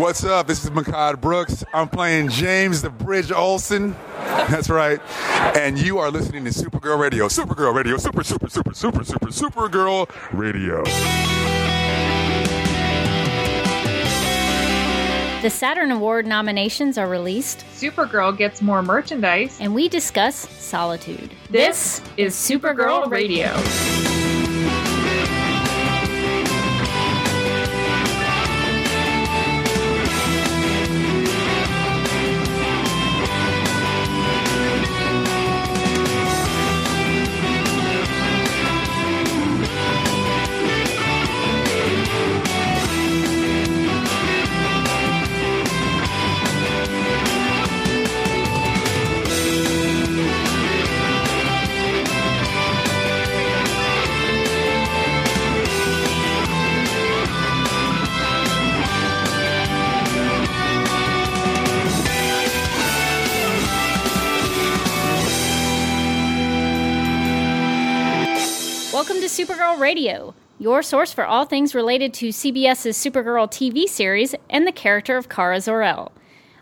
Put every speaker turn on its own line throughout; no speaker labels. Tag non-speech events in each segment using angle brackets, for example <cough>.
What's up? This is Mehcad Brooks. I'm playing James the Bridge Olsen. That's right. And you are listening to Supergirl Radio. Supergirl Radio. Super, super, super, super, super, Supergirl Radio.
The Saturn Award nominations are released,
Supergirl gets more merchandise.
and we discuss solitude.
This is Supergirl Radio.
Radio, your source for all things related to CBS's Supergirl TV series and the character of Kara Zor-El.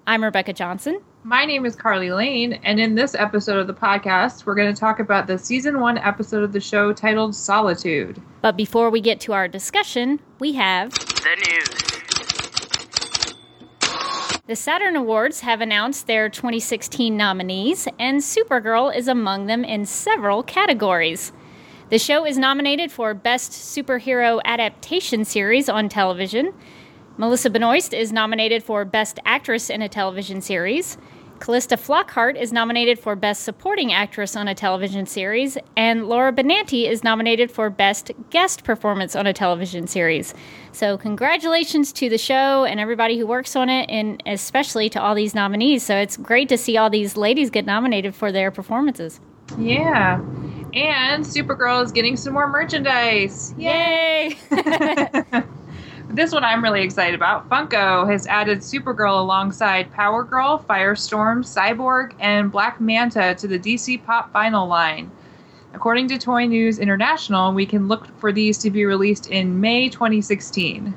I'm Rebecca Johnson.
My name is Carly Lane, and in this episode of the podcast, we're going to talk about the season one episode of the show titled Solitude.
But before we get to our discussion, we have
The news.
the Saturn Awards have announced their 2016 nominees, and Supergirl is among them in several categories. The show is nominated for Best Superhero Adaptation Series on Television. Melissa Benoist is nominated for Best Actress in a Television Series. Calista Flockhart is nominated for Best Supporting Actress on a Television Series, and Laura Benanti is nominated for Best Guest Performance on a Television Series. So, congratulations to the show and everybody who works on it, and especially to all these nominees. So, it's great to see all these ladies get nominated for their performances.
Yeah. And Supergirl is getting some more merchandise.
Yay! <laughs> <laughs>
This one I'm really excited about. Funko has added Supergirl alongside Power Girl, Firestorm, Cyborg, and Black Manta to the DC Pop vinyl line. According to Toy News International, we can look for these to be released in May 2016.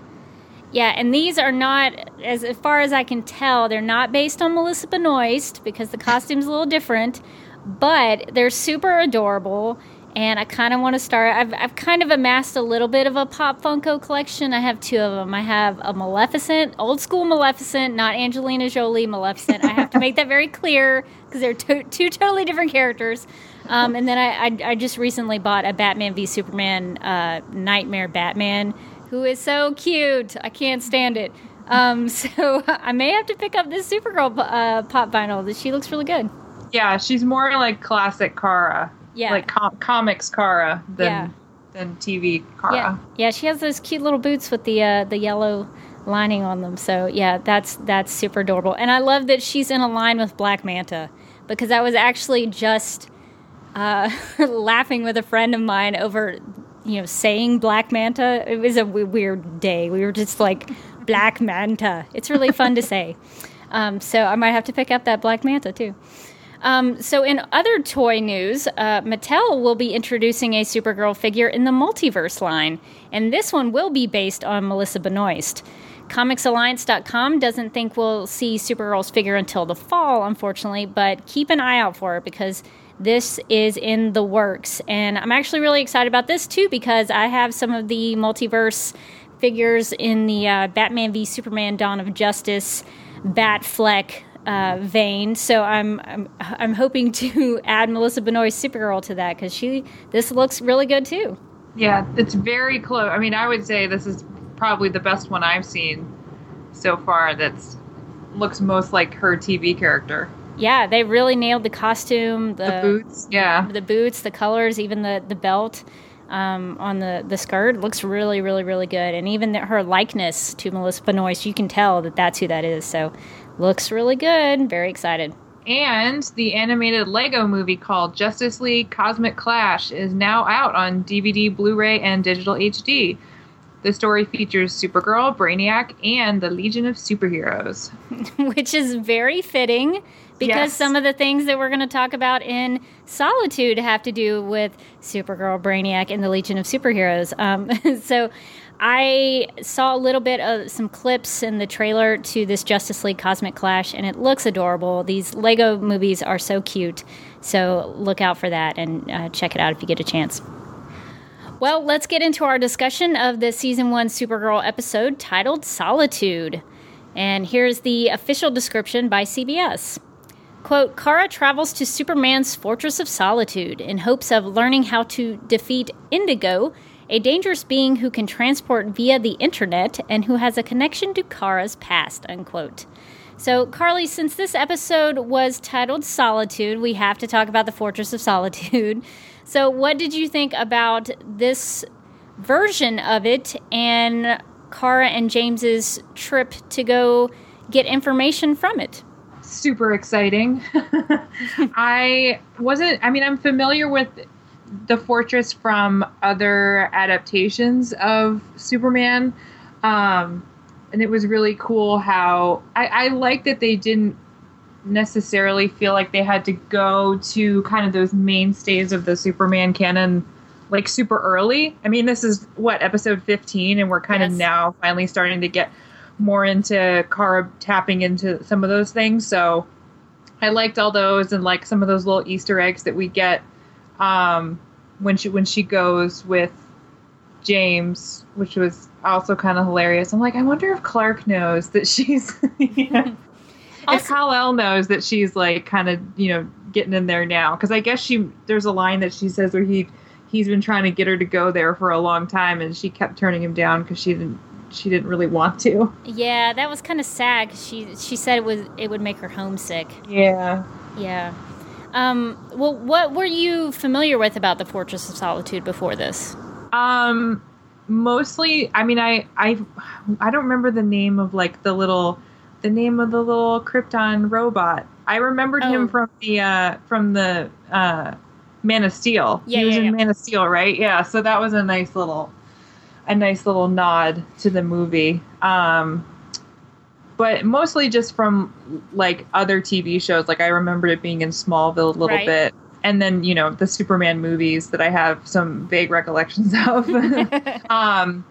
Yeah, and these are not, as far as I can tell, they're not based on Melissa Benoist because the costume's a little different, but they're super adorable. And I kind of want to start. I've, I've kind of amassed a little bit of a Pop Funko collection. I have two of them. I have a Maleficent, old school Maleficent, not Angelina Jolie Maleficent. I have to make that very clear because they're to- two totally different characters. Um, and then I, I, I just recently bought a Batman v Superman uh, Nightmare Batman, who is so cute. I can't stand it. Um, <laughs> so I may have to pick up this Supergirl uh, pop vinyl. She looks really good.
Yeah, she's more like classic Kara.
Yeah.
Like com- comics Kara than
Yeah.
than TV Kara.
Yeah, yeah. She has those cute little boots with the uh, the yellow lining on them. So yeah, that's that's super adorable. And I love that she's in a line with Black Manta because I was actually just uh, <laughs> laughing with a friend of mine over you know saying Black Manta. It was a w- weird day. We were just like Black Manta. It's really fun to say. <laughs> Um, so I might have to pick up that Black Manta too. Um, so, in other toy news, uh, Mattel will be introducing a Supergirl figure in the multiverse line, and this one will be based on Melissa Benoist. ComicsAlliance.com doesn't think we'll see Supergirl's figure until the fall, unfortunately, but keep an eye out for it because this is in the works. And I'm actually really excited about this too because I have some of the multiverse figures in the uh, Batman v Superman Dawn of Justice Batfleck uh, vein. So I'm, I'm I'm hoping to <laughs> add Melissa Benoist Supergirl to that because she this looks really good too.
Yeah, it's very close. I mean, I would say this is probably the best one I've seen so far. That's looks most like her TV character.
Yeah, they really nailed the costume, the,
The boots, yeah,
the boots, the colors, even the the belt. Um, on the, the skirt looks really really really good and even the, her likeness to melissa benoist you can tell that that's who that is so looks really good very excited
and the animated Lego movie called Justice League Cosmic Clash is now out on DVD, Blu-ray, and digital HD. The story features Supergirl, Brainiac, and the Legion of Superheroes. <laughs>
which is very fitting because
Yes.
some of the things that we're going to talk about in Solitude have to do with Supergirl, Brainiac, and the Legion of Superheroes. Um, <laughs> so I saw a little bit of some clips in the trailer to this Justice League Cosmic Clash, and it looks adorable. These Lego movies are so cute. So look out for that and uh, check it out if you get a chance. Well, let's get into our discussion of the season one Supergirl episode titled Solitude. And here's the official description by CBS. Quote Kara travels to Superman's Fortress of Solitude in hopes of learning how to defeat Indigo, a dangerous being who can transport via the internet and who has a connection to Kara's past. Unquote. So, Carly, since this episode was titled Solitude, we have to talk about the Fortress of Solitude. <laughs> So, what did you think about this version of it and Kara and James's trip to go get information from it?
Super exciting. <laughs> I wasn't, I mean, I'm familiar with the fortress from other adaptations of Superman. Um, and it was really cool how I, I like that they didn't necessarily feel like they had to go to kind of those mainstays of the Superman canon like super early. I mean, this is what episode 15 and we're kind yes. of now finally starting to get more into Kara tapping into some of those things. So I liked all those and like some of those little Easter eggs that we get um, when she when she goes with James, which was also kind of hilarious. I'm like, I wonder if Clark knows that she's <laughs> yeah. <laughs> if Kal-El knows that she's like kind of you know getting in there now because I guess she there's a line that she says where he he's been trying to get her to go there for a long time and she kept turning him down because she didn't she didn't really want to.
Yeah, that was kind of sad. She she said it was it would make her homesick.
Yeah.
Yeah. Um, well, what were you familiar with about the Fortress of Solitude before this?
Um, mostly, I mean, I I I don't remember the name of like the little the name of the little Krypton robot. I remembered oh. him from the uh, from the uh, Man of Steel.
Yeah,
he was
yeah,
in
yeah.
Man of Steel, right? Yeah. So that was a nice little a nice little nod to the movie. Um, but mostly just from like other TV shows. Like I remember it being in Smallville a little
right.
bit, and then you know the Superman movies that I have some vague recollections <laughs> of. <laughs> um,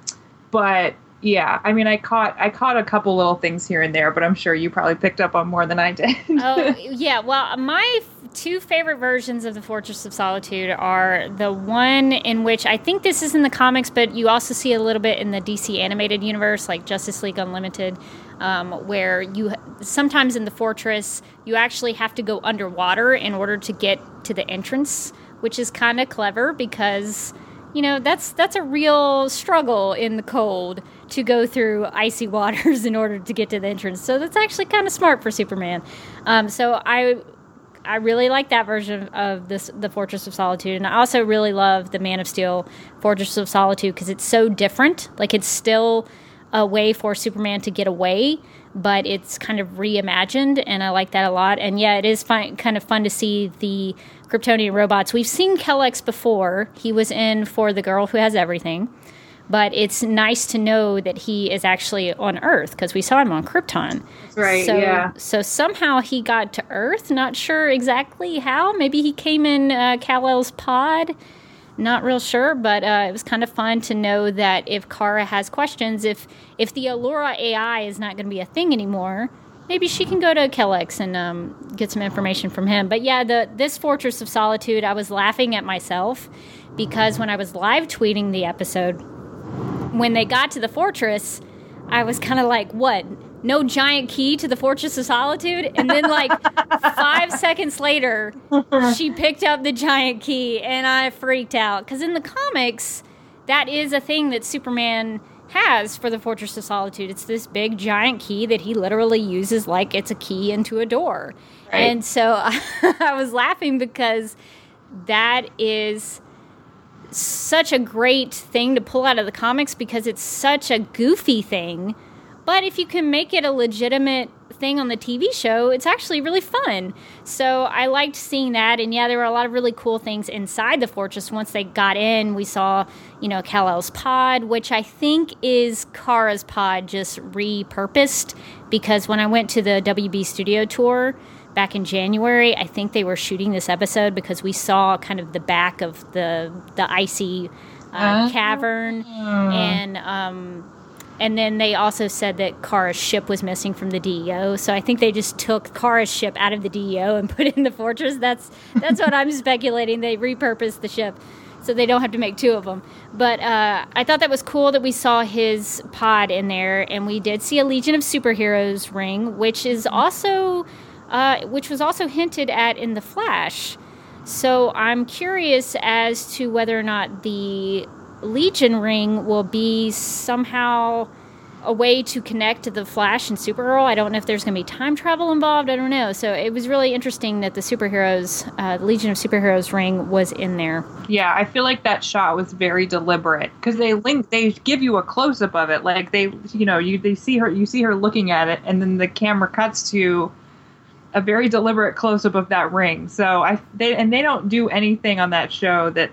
but yeah, I mean, I caught I caught a couple little things here and there, but I'm sure you probably picked up on more than I did.
oh <laughs> yeah, well, my two favorite versions of the Fortress of Solitude are the one in which I think this is in the comics, but you also see a little bit in the DC animated universe, like Justice League Unlimited, um, where you sometimes in the fortress you actually have to go underwater in order to get to the entrance, which is kind of clever because you know that's that's a real struggle in the cold to go through icy <laughs> waters in order to get to the entrance. So that's actually kind of smart for Superman. Um, so I I really like that version of this, the Fortress of Solitude, and I also really love the Man of Steel Fortress of Solitude because it's so different. Like it's still a way for Superman to get away, but it's kind of reimagined, and I like that a lot. And yeah, it is fun, kind of fun to see the Kryptonian robots. We've seen Kelex before; he was in for the Girl Who Has Everything but it's nice to know that he is actually on Earth because we saw him on Krypton.
That's right.
So,
yeah.
So somehow he got to Earth. Not sure exactly how. Maybe he came in uh, Kal-El's pod. Not real sure, but uh, it was kind of fun to know that if Kara has questions, if if the Alura AI is not going to be a thing anymore, maybe she can go to Kelex and um, get some information from him. But yeah, the this Fortress of Solitude, I was laughing at myself because when I was live tweeting the episode, when they got to the fortress, I was kind of like, what? No giant key to the Fortress of Solitude? And then, like, <laughs> five seconds later, <laughs> she picked up the giant key and I freaked out. Because in the comics, that is a thing that Superman has for the Fortress of Solitude. It's this big giant key that he literally uses like it's a key into a door. Right. And so <laughs> I was laughing because that is such a great thing to pull out of the comics because it's such a goofy thing. But if you can make it a legitimate thing on the TV show, it's actually really fun. So I liked seeing that. And yeah, there were a lot of really cool things inside the fortress. Once they got in, we saw, you know, Kal-El's pod, which I think is Kara's pod just repurposed because when I went to the WB studio tour, back in January. I think they were shooting this episode because we saw kind of the back of the the icy uh,
Oh.
cavern, and um, and then they also said that Kara's ship was missing from the DEO. So I think they just took Kara's ship out of the DEO and <laughs> put it in the fortress. That's that's what I'm <laughs> speculating. They repurposed the ship so they don't have to make two of them. But uh, I thought that was cool that we saw his pod in there, and we did see a Legion of Superheroes ring, which is also, uh, which was also hinted at in the Flash. So I'm curious as to whether or not the Legion ring will be somehow a way to connect to the Flash and Supergirl. I don't know if there's going to be time travel involved. I don't know. So it was really interesting that the superheroes, uh, the Legion of Superheroes ring was in there.
Yeah, I feel like that shot was very deliberate because they link, they give you a close up of it, like they, you know, you they see her, you see her looking at it, and then the camera cuts to a very deliberate close up of that ring. So I, they and they don't do anything on that show that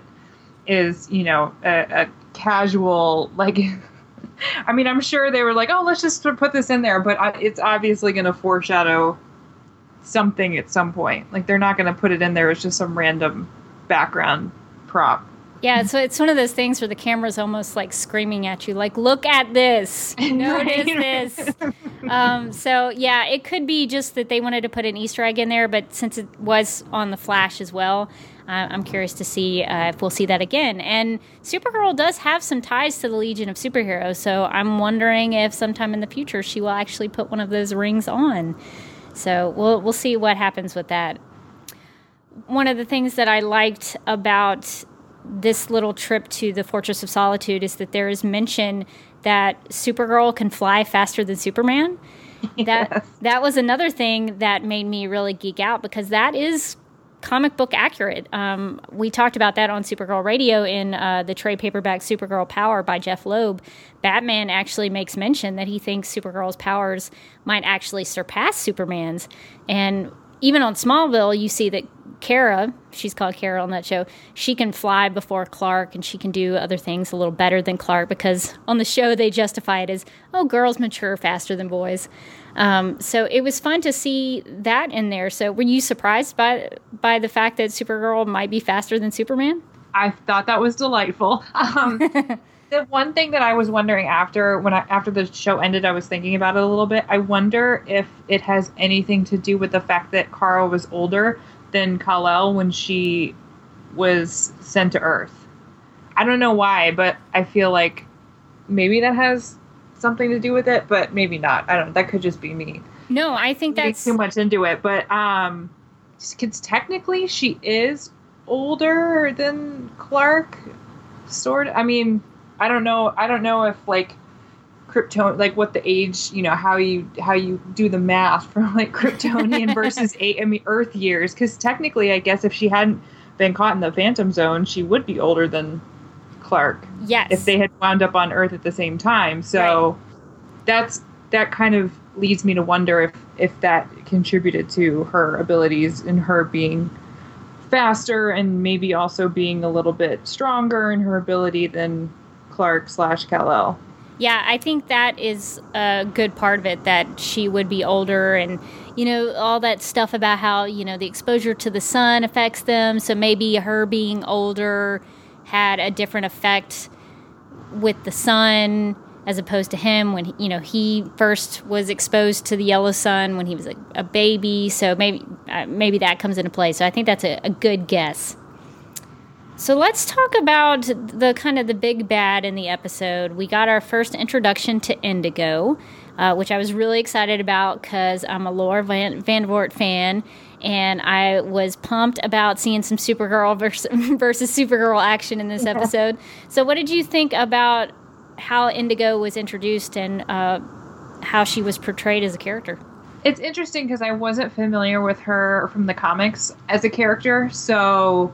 is, you know, a, a casual like. <laughs> I mean, I'm sure they were like, "Oh, let's just put this in there," but I, it's obviously going to foreshadow something at some point. Like they're not going to put it in there as just some random background prop.
Yeah, so it's one of those things where the camera's almost like screaming at you, like, look at this, <laughs> notice this. <laughs> um, so, yeah, it could be just that they wanted to put an Easter egg in there, but since it was on the Flash as well, I'm curious to see uh, if we'll see that again. And Supergirl does have some ties to the Legion of Superheroes, so I'm wondering if sometime in the future she will actually put one of those rings on. So, we'll, we'll see what happens with that one of the things that I liked about this little trip to the Fortress of Solitude is that there is mention that Supergirl can fly faster than Superman. <laughs> That
Yes.
that was another thing that made me really geek out because that is comic book accurate. Um, we talked about that on Supergirl Radio in uh, the trade paperback Supergirl Power by Jeph Loeb. Batman actually makes mention that he thinks Supergirl's powers might actually surpass Superman's, and even on Smallville, you see that Kara, she's called Kara on that show, she can fly before Clark and she can do other things a little better than Clark because on the show they justify it as, oh, girls mature faster than boys. Um, so it was fun to see that in there. So were you surprised by by the fact that Supergirl might be faster than Superman?
I thought that was delightful. <laughs> Um, <laughs> the one thing that I was wondering after when I after the show ended, I was thinking about it a little bit. I wonder if it has anything to do with the fact that Kara was older than Kal-El when she was sent to Earth. I don't know why, but I feel like maybe that has something to do with it, but maybe not. I don't. That could just be me
No, I think that's
too much into it, but um, because technically she is older than Clark, sort. Of. I mean, I don't know. I don't know if like Krypton, like what the age, you know, how you how you do the math from like Kryptonian <laughs> versus eight, I mean, Earth years. Because technically, I guess if she hadn't been caught in the Phantom Zone, she would be older than Clark
yes.
if they had wound up on Earth at the same time. So that's that kind of leads me to wonder if if that contributed to her abilities and her being faster and maybe also being a little bit stronger in her ability than Clark slash Kal El.
Yeah, I think that is a good part of it that she would be older and you know all that stuff about how, you know, the exposure to the sun affects them, so maybe her being older had a different effect with the sun as opposed to him when you know he first was exposed to the yellow sun when he was a, a baby, so maybe uh, maybe that comes into play. So I think that's a, a good guess. So let's talk about the kind of the big bad in the episode. We got our first introduction to Indigo, uh, which I was really excited about because I'm a Laura Van, Vanvort fan, and I was pumped about seeing some Supergirl versus, <laughs> versus Supergirl action in this episode. So, what did you think about how Indigo was introduced and uh, how she was portrayed as a character?
It's interesting because I wasn't familiar with her from the comics as a character, so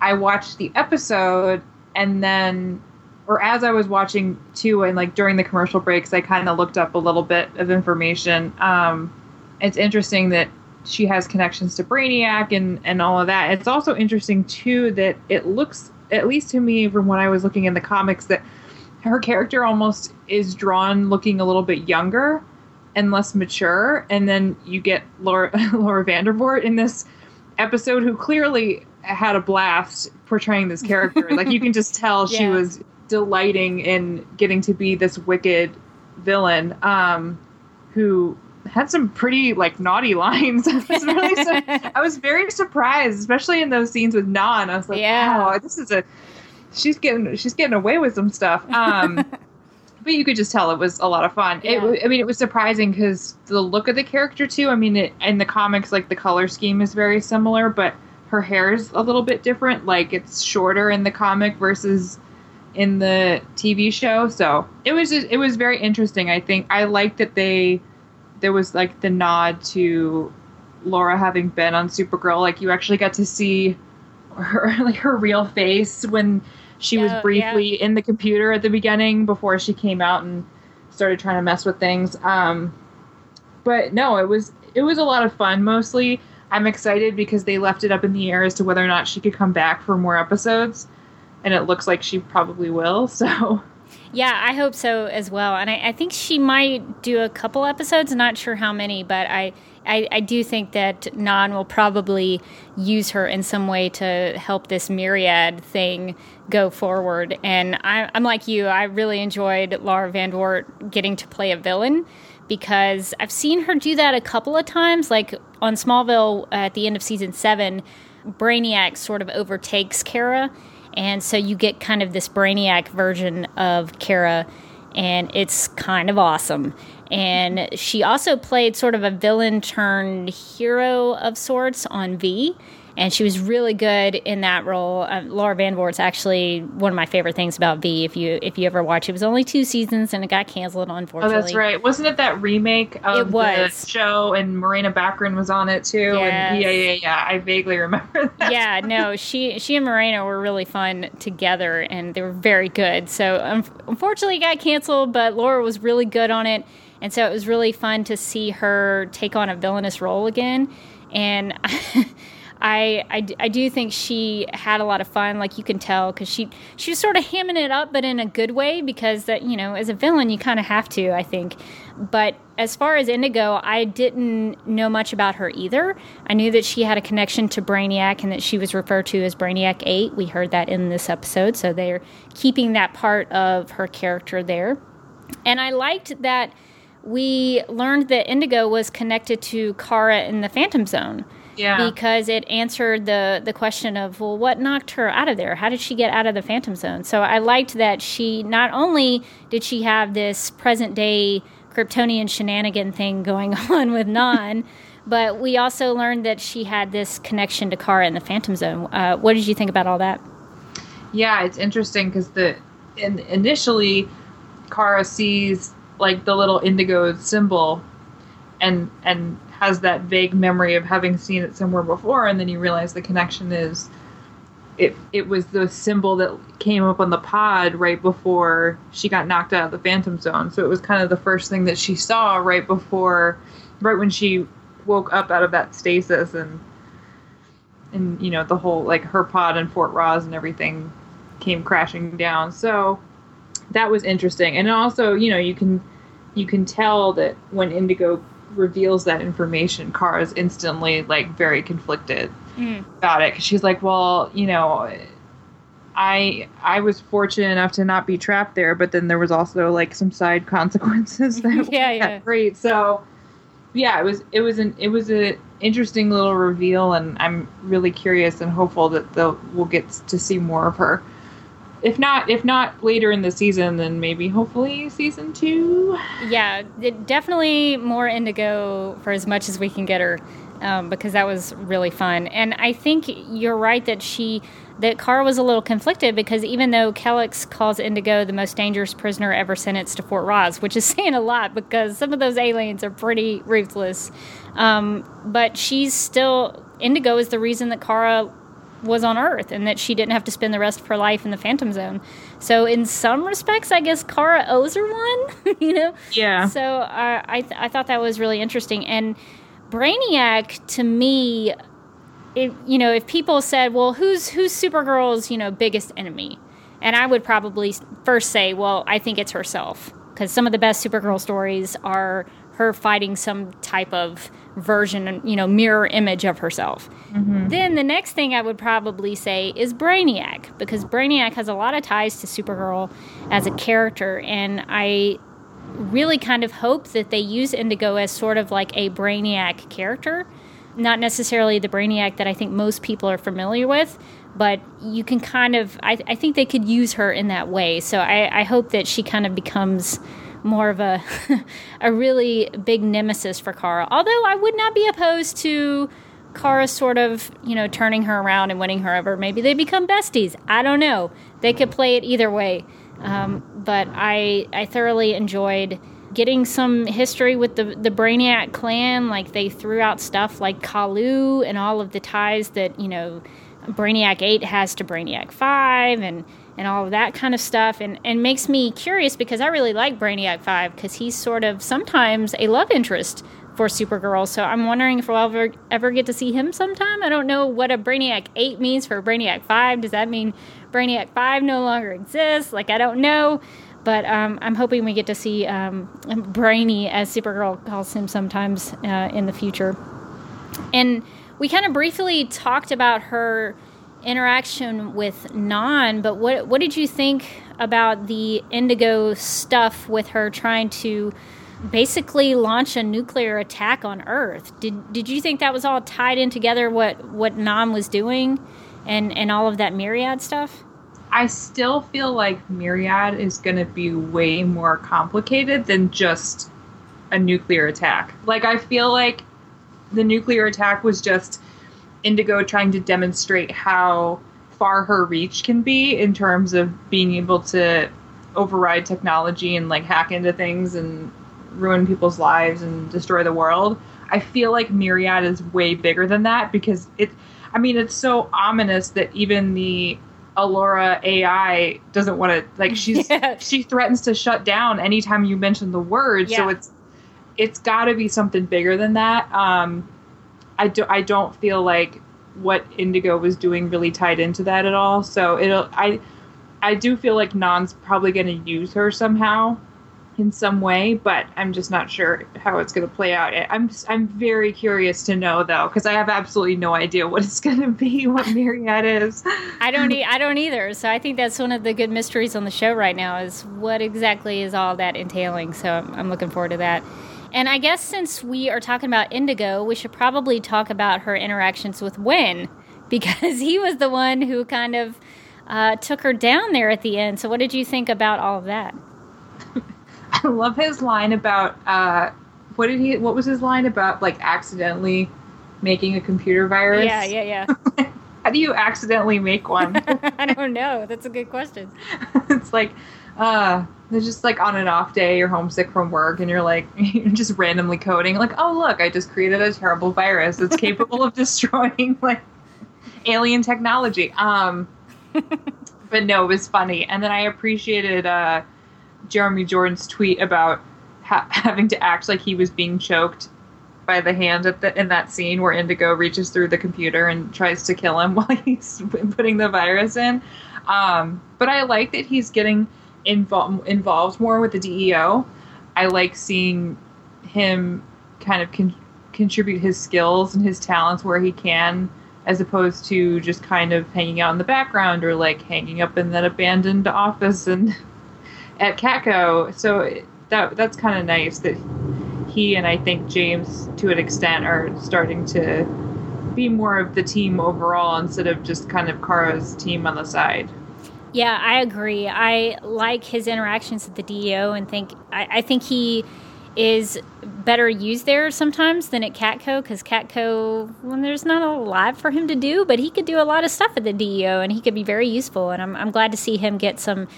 I watched the episode and then or as I was watching too and like during the commercial breaks I kind of looked up a little bit of information. Um it's interesting that she has connections to Brainiac and and all of that. It's also interesting too that it looks at least to me from when I was looking in the comics that her character almost is drawn looking a little bit younger and less mature and then you get Laura <laughs> Laura Vandervoort in this episode who clearly had a blast portraying this character. like you can just tell she <laughs>
Yeah.
was delighting in getting to be this wicked villain um, who had some pretty like naughty <laughs> lines. I was really su- <laughs> I was very surprised, especially in those scenes with Nan. I was like,
Yeah.
wow, this is a she's getting she's getting away with some stuff. Um, <laughs> but you could just tell it was a lot of fun. It,
Yeah.
w- I mean, it was surprising because the look of the character too. I mean, it, in the comics, like the color scheme is very similar, but her hair is a little bit different. Like it's shorter in the comic versus in the TV show. So it was just, it was very interesting. I think I like that they there was like the nod to Laura having been on Supergirl. Like you actually got to see her <laughs> like her real face when she was
Oh,
briefly in the computer at the beginning before she came out and started trying to mess with things. Um, but no, it was it was a lot of fun. Mostly, I'm excited because they left it up in the air as to whether or not she could come back for more episodes, and it looks like she probably will. <laughs> So
Yeah, I hope so as well. And I, I think she might do a couple episodes. Not sure how many, but I, I, I do think that Nan will probably use her in some way to help this myriad thing go forward. And I, I'm like you, I really enjoyed Laura Van Dort getting to play a villain because I've seen her do that a couple of times. Like on Smallville at the end of season seven, Brainiac sort of overtakes Kara. And so you get kind of this Brainiac version of Kara, and it's kind of awesome. And she also played sort of a villain turned hero of sorts on V. And she was really good in that role. Um, Laura Van Voort's actually one of my favorite things about V. If you if you ever watch, it was only two seasons and it got canceled. Unfortunately, oh,
that's right. Wasn't it that remake of
It was.
the show and Morena Baccarin was on it too? And yeah, yeah, yeah. I vaguely remember <laughs> that.
yeah, no, she she and Morena were really fun together, and they were very good. So um, unfortunately, it got canceled, but Laura was really good on it, and so it was really fun to see her take on a villainous role again. And <laughs> I, I, I do think she had a lot of fun, like you can tell, because she she was sort of hamming it up, but in a good way, because that you know, as a villain, you kind of have to, I think. But as far as Indigo, I didn't know much about her either. I knew that she had a connection to Brainiac and that she was referred to as Brainiac 8. We heard that in this episode, so they're keeping that part of her character there. And I liked that we learned that Indigo was connected to Kara in the Phantom Zone
Yeah.
because it answered the the question of well what knocked her out of there? How did she get out of the phantom zone? So i liked that she not only did she have this present day kryptonian shenanigan thing <laughs> going <laughs> on with non but we also learned that she had this connection to kara in the phantom zone. Uh, what did you think about all that?
Yeah, it's interesting because the in, initially Kara sees like the little indigo symbol, and and has that vague memory of having seen it somewhere before, and then you realize the connection is it it was the symbol that came up on the pod right before she got knocked out of the Phantom Zone. So it was kind of the first thing that she saw right before, right when she woke up out of that stasis and and you know the whole like her pod and Fort Rozz and everything came crashing down. So that was interesting. And also, you know, you can you can tell that when Indigo reveals that information, Kara's instantly like very conflicted mm. about it because she's like, well, you know. I I was fortunate enough to not be trapped there, but then there was also like some side <laughs> consequences that <laughs>
Yeah, yeah.
great. So yeah, it was it was an it was a interesting little reveal, and I'm really curious and hopeful that they'll we'll get to see more of her. If not, if not later in the season, then maybe hopefully season two.
yeah it- definitely more indigo for as much as we can get her um, because that was really fun and i think you're right that she that Kara was a little conflicted because even though Kelex calls Indigo the most dangerous prisoner ever sentenced to Fort Rozz, which is <laughs> saying a lot because some of those aliens are pretty ruthless, um, but she's still Indigo is the reason that Kara was on Earth and that she didn't have to spend the rest of her life in the Phantom Zone. So in some respects, I guess Kara owes her one, <laughs> you know.
Yeah.
So uh, I th- I thought that was really interesting and Brainiac to me it, you know, if people said, "Well, who's who's Supergirl's you know biggest enemy?" and I would probably first say, "Well, I think it's herself," because some of the best Supergirl stories are her fighting some type of version, you know, mirror image of herself. Mm-hmm. Then the next thing I would probably say is Brainiac, because Brainiac has a lot of ties to Supergirl as a character, and I really kind of hope that they use Indigo as sort of like a Brainiac character. Not necessarily the Brainiac that I think most people are familiar with, but you can kind of, I, I think they could use her in that way. So I, I hope that she kind of becomes more of a <laughs> a really big nemesis for Kara. Although I would not be opposed to Kara sort of, you know, turning her around and winning her over. Maybe they become besties. I don't know. They could play it either way. Um, but I I thoroughly enjoyed getting some history with the the Brainiac clan. Like they threw out stuff like Colu and all of the ties that you know Brainiac Eight has to Brainiac Five and and all of that kind of stuff and, and makes me curious because I really like Brainiac 5 because he's sort of sometimes a love interest for Supergirl. So I'm wondering if we'll ever, ever get to see him sometime. I don't know what a Brainiac 8 means for Brainiac 5. Does that mean Brainiac 5 no longer exists? Like, I don't know. But um, I'm hoping we get to see um, Brainy, as Supergirl calls him sometimes uh, in the future. And we kind of briefly talked about her interaction with Non, but what what did you think about the Indigo stuff with her trying to basically launch a nuclear attack on Earth? Did did you think that was all tied in together what what Non was doing and and all of that Myriad stuff?
I still feel like Myriad is going to be way more complicated than just a nuclear attack. Like I feel like the nuclear attack was just Indigo trying to demonstrate how far her reach can be in terms of being able to override technology and like hack into things and ruin people's lives and destroy the world. I feel like Myriad is way bigger than that because it I mean it's so ominous that even the Alura AI doesn't want to like she's <laughs> yeah. she threatens to shut down anytime you mention the word. Yeah. So it's it's got to be something bigger than that. Um, I, do, I don't feel like what Indigo was doing really tied into that at all. So it'll I I do feel like Non's probably going to use her somehow in some way, but I'm just not sure how it's going to play out. I'm I'm very curious to know though, because I have absolutely no idea what it's <laughs> going to be, what Myriad is.
I don't, e- I don't either. So I think that's one of the good mysteries on the show right now is what exactly is all that entailing. So I'm, I'm looking forward to that. And I guess since we are talking about Indigo, we should probably talk about her interactions with Winn <laughs> because he was the one who kind of uh, took her down there at the end. So, what did you think about all of that? <laughs>
I love his line about uh, what did he? What was his line about? Like accidentally making a computer virus?
Yeah, yeah, yeah. <laughs>
How do you accidentally make one?
I don't know. That's a good question.
it's like uh just like on an off day you're homesick from work and you're like <laughs> you're just randomly coding like oh look i just created a terrible virus. That's capable of <laughs> destroying like alien technology. Um <laughs> but no it was funny. And then i appreciated uh jeremy jordan's tweet about ha- having to act like he was being choked by the hand at the, in that scene where indigo reaches through the computer and tries to kill him while he's putting the virus in. Um, but i like that he's getting involved involved more with the DEO. I like seeing him kind of con- contribute his skills and his talents where he can, as opposed to just kind of hanging out in the background or like hanging up in that abandoned office and <laughs> at Catco. So that that's kind of nice that he and I think James, to an extent, are starting to be more of the team overall instead of just kind of Kara's team on the side.
Yeah, I agree. I like his interactions with the DEO and think I, I think he is better used there sometimes than at Catco because Catco, when there's not a lot for him to do, but he could do a lot of stuff at the DEO and he could be very useful. And I'm, I'm glad to see him get some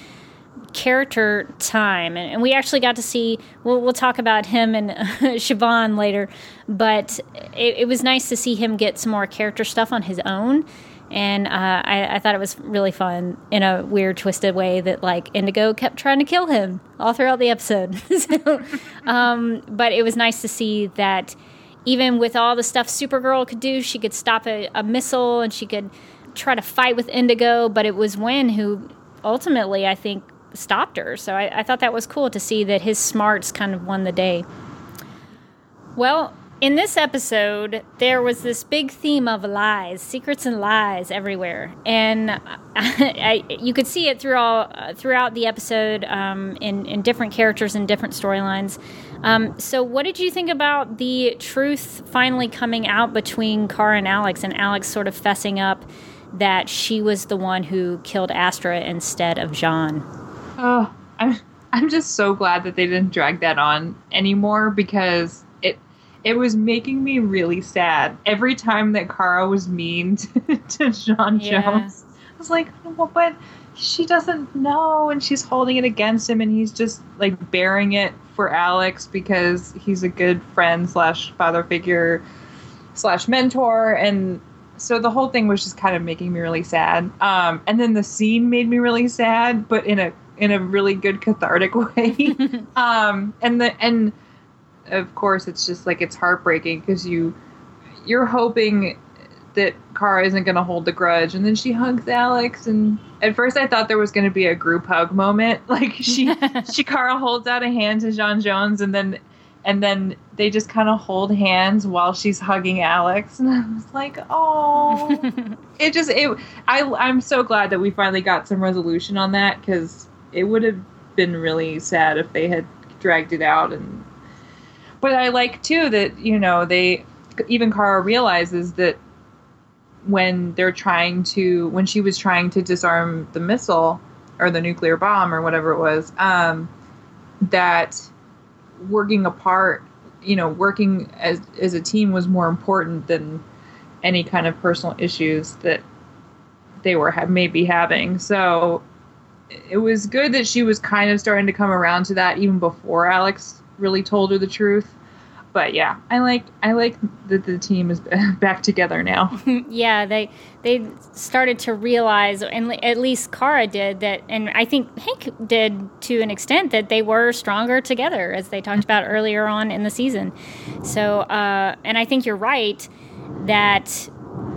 character time. And, and we actually got to see, we'll, we'll talk about him and <laughs> Siobhan later, but it, it was nice to see him get some more character stuff on his own and uh, I, I, thought it was really fun in a weird, twisted way that like Indigo kept trying to kill him all throughout the episode. <laughs> so, um, but it was nice to see that even with all the stuff Supergirl could do, she could stop a, a missile and she could try to fight with Indigo. But it was Winn who ultimately, I think, stopped her. So I, I thought that was cool to see that his smarts kind of won the day. Well, in this episode, there was this big theme of lies, secrets and lies everywhere, and I, <laughs> I, you could see it throughout uh, throughout the episode um, in in different characters and different storylines. Um, so, what did you think about the truth finally coming out between Kara and Alex, and Alex sort of fessing up that she was the one who killed Astra instead of J'onn?
Oh, I'm I'm just so glad that they didn't drag that on anymore because it was making me really sad every time that Kara was mean <laughs> to, to J'onn yeah. Jones. I was like, well, but she doesn't know, and she's holding it against him, and he's just like bearing it for Alex because he's a good friend slash father figure slash mentor, and so the whole thing was just kind of making me really sad. Um, and then the scene made me really sad, but in a in a really good cathartic <laughs> way. <laughs> um, and the and of course, it's just like it's heartbreaking because you you're hoping that Kara isn't going to hold the grudge, and then she hugs Alex. And at first, I thought there was going to be a group hug moment, <laughs> like she <laughs> she Kara holds out a hand to J'onn Jones, and then and then they just kind of hold hands while she's hugging Alex, and I was like, oh, <laughs> it just it. I I'm so glad that we finally got some resolution on that because it would have been really sad if they had dragged it out and but I like too that you know they even Kara realizes that when they're trying to when she was trying to disarm the missile or the nuclear bomb or whatever it was um, that working apart you know working as as a team was more important than any kind of personal issues that they were maybe having. So it was good that she was kind of starting to come around to that even before Alex really told her the truth. But yeah, I like I like that the team is <laughs> back together now. <laughs>
yeah, they they started to realize, and at least Kara did that, and I think Hank did to an extent that they were stronger together, as they talked about earlier on in the season. So, uh, and I think you're right that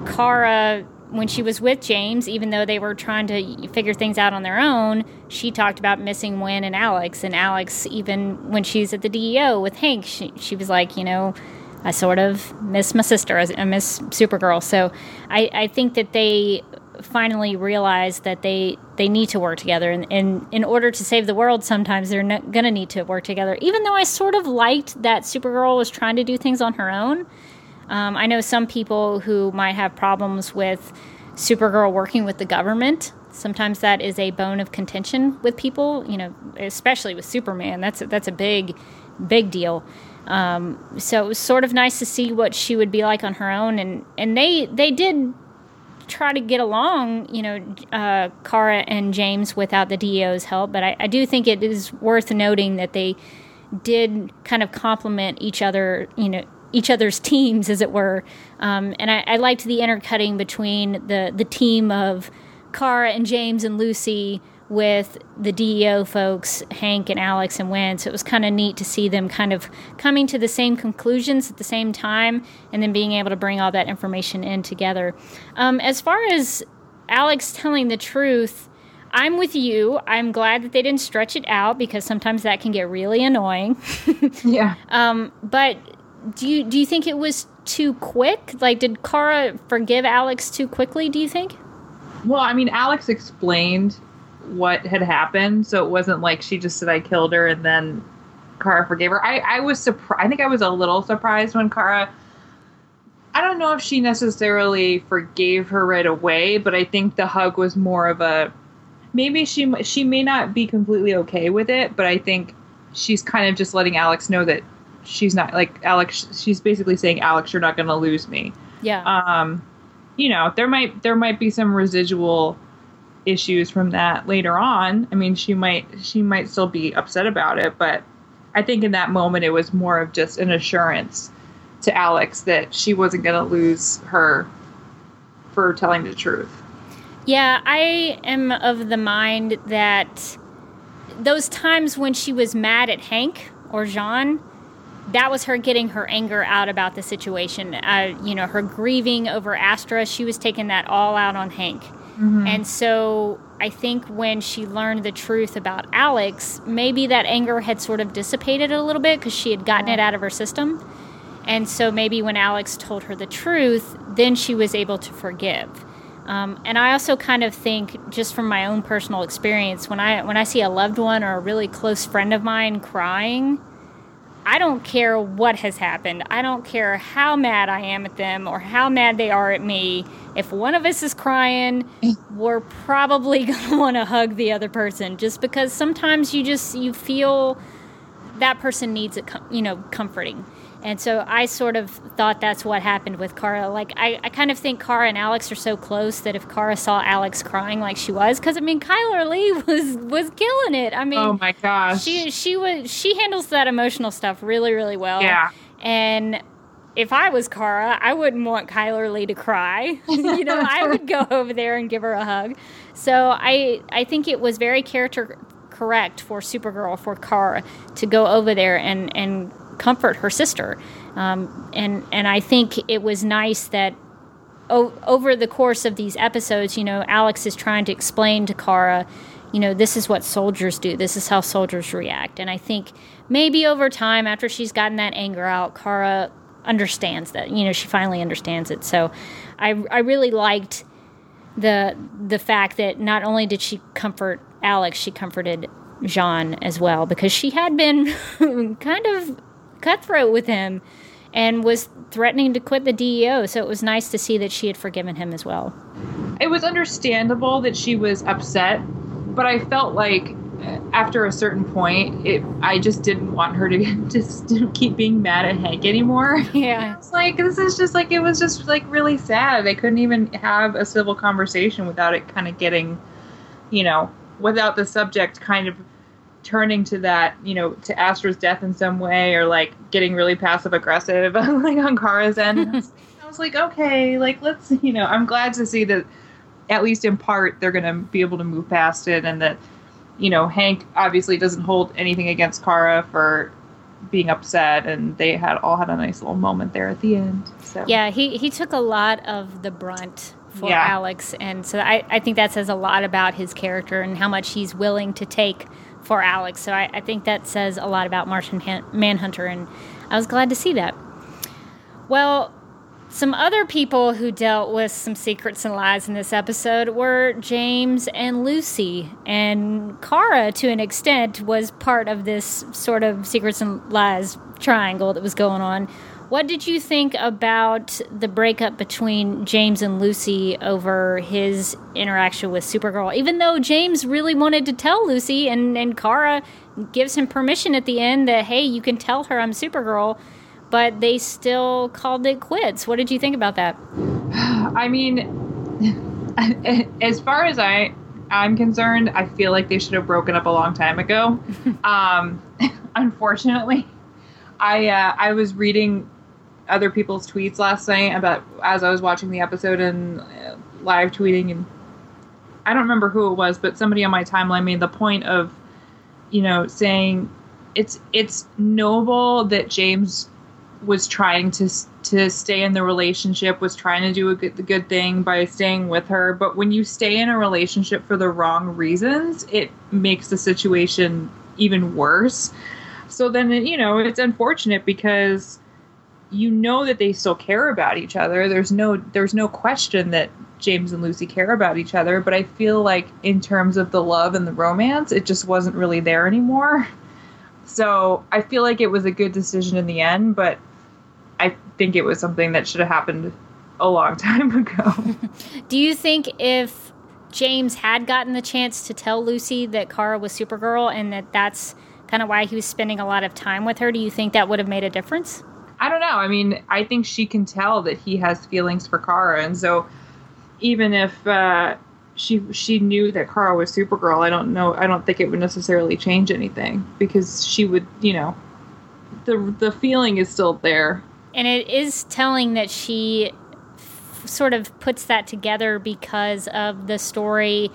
Kara when she was with James, even though they were trying to figure things out on their own, she talked about missing Winn and Alex. And Alex, even when she's at the DEO with Hank, she, she was like, you know, I sort of miss my sister, I miss Supergirl. So I, I think that they finally realized that they they need to work together and, and in order to save the world sometimes they're gonna need to work together even though i sort of liked that supergirl was trying to do things on her own um, I know some people who might have problems with Supergirl working with the government. Sometimes that is a bone of contention with people, you know, especially with Superman. That's a, that's a big, big deal. Um, so it was sort of nice to see what she would be like on her own, and and they they did try to get along, you know, uh, Kara and James without the DEO's help. But I, I do think it is worth noting that they did kind of complement each other, you know, each other's teams, as it were. Um, and I, I, liked the intercutting between the the team of Kara and James and Lucy with the DEO folks, Hank and Alex and Winn. So it was kind of neat to see them kind of coming to the same conclusions at the same time, and then being able to bring all that information in together. Um, as far as Alex telling the truth. I'm with you. I'm glad that they didn't stretch it out because sometimes that can get really annoying. <laughs>
yeah.
Um, but do you do you think it was too quick? Like, did Kara forgive Alex too quickly? Do you think?
Well, I mean, Alex explained what had happened, so it wasn't like she just said I killed her and then Kara forgave her. I I was surprised. I think I was a little surprised when Kara. I don't know if she necessarily forgave her right away, but I think the hug was more of a maybe she she may not be completely okay with it, but I think she's kind of just letting Alex know that she's not like Alex. She's basically saying, Alex, you're not going to lose me.
Yeah.
Um, you know, there might there might be some residual issues from that later on. I mean, she might she might still be upset about it, but I think in that moment it was more of just an assurance to Alex that she wasn't going to lose her for telling the truth.
Yeah, I am of the mind that those times when she was mad at Hank or J'onn, that was her getting her anger out about the situation. Uh, you know, her grieving over Astra, she was taking that all out on Hank. Mm-hmm. And so I think when she learned the truth about Alex, maybe that anger had sort of dissipated a little bit because she had gotten it out of her system. And so maybe when Alex told her the truth, then she was able to forgive. Um, and I also kind of think, just from my own personal experience, when I when I see a loved one or a really close friend of mine crying, I don't care what has happened. I don't care how mad I am at them or how mad they are at me. If one of us is crying, <laughs> we're probably going to want to hug the other person just because sometimes you just you feel that person needs it, you know, comforting. And so I sort of thought that's what happened with Kara. Like, I, I kind of think Kara and Alex are so close that if Kara saw Alex crying like she was, because I mean, Chyler Lee <laughs> was was killing it. I mean,
oh my gosh,
she she was she handles that emotional stuff really really well.
Yeah,
and if I was Kara, I wouldn't want Chyler Lee to cry. <laughs> you know, I would go <laughs> over there and give her a hug. So I I think it was very character correct for Supergirl for Kara to go over there and and comfort her sister. Um, and and I think it was nice that o- over the course of these episodes, you know, Alex is trying to explain to Kara, you know, this is what soldiers do. This is how soldiers react. And I think maybe over time, after she's gotten that anger out, Kara understands that. You know, she finally understands it. So I I really liked the the fact that not only did she comfort Alex, she comforted J'onn as well because she had been <laughs> kind of cutthroat with him and was threatening to quit the DEO. So it was nice to see that she had forgiven him as well.
It was understandable that she was upset, but I felt like after a certain point, it I just didn't want her to <laughs> just keep being mad at Hank anymore. <laughs>
Yeah, <laughs>
it's like this is just like it was just like really sad. They couldn't even have a civil conversation without it kind of getting, you know, without the subject kind of turning to that, you know, to Astra's death in some way, or like getting really passive aggressive, <laughs> like on Kara's end. <laughs> I was like, okay, like let's, you know, I'm glad to see that at least in part they're going to be able to move past it, and that, you know, Hank obviously doesn't hold anything against Kara for being upset, and they had all had a nice little moment there at the end. So
yeah, he he took a lot of the brunt for
Yeah.
Alex, and so I I think that says a lot about his character and how much he's willing to take for Alex. So I, I think that says a lot about Martian Han- Manhunter, and I was glad to see that. Well, some other people who dealt with some secrets and lies in this episode were James and Lucy. And Kara, to an extent, was part of this sort of secrets and lies triangle that was going on. What did you think about the breakup between James and Lucy over his interaction with Supergirl? Even though James really wanted to tell Lucy, and, and Kara gives him permission at the end that, hey, you can tell her I'm Supergirl, but they still called it quits. What did you think about that?
I mean, <laughs> as far as I I'm concerned, I feel like they should have broken up a long time ago. <laughs> um, <laughs> unfortunately, I uh, I was reading other people's tweets last night about as I was watching the episode and uh, live tweeting, and I don't remember who it was, but somebody on my timeline made the point of, you know, saying it's it's noble that James was trying to to stay in the relationship, was trying to do a good, the good thing by staying with her. But when you stay in a relationship for the wrong reasons, it makes the situation even worse. So then, you know, it's unfortunate because you know that they still care about each other. There's no there's no question that James and Lucy care about each other, but I feel like in terms of the love and the romance, it just wasn't really there anymore. <laughs> So I feel like it was a good decision in the end, but I think it was something that should have happened a long <laughs> time ago. <laughs>
Do you think if James had gotten the chance to tell Lucy that Kara was Supergirl and that that's kind of why he was spending a lot of time with her, do you think that would have made a difference?
I don't know. I mean, I think she can tell that he has feelings for Kara, and so even if uh, she she knew that Kara was Supergirl, I don't know. I don't think it would necessarily change anything because she would, you know, the the feeling is still there.
And it is telling that she f- sort of puts that together because of the story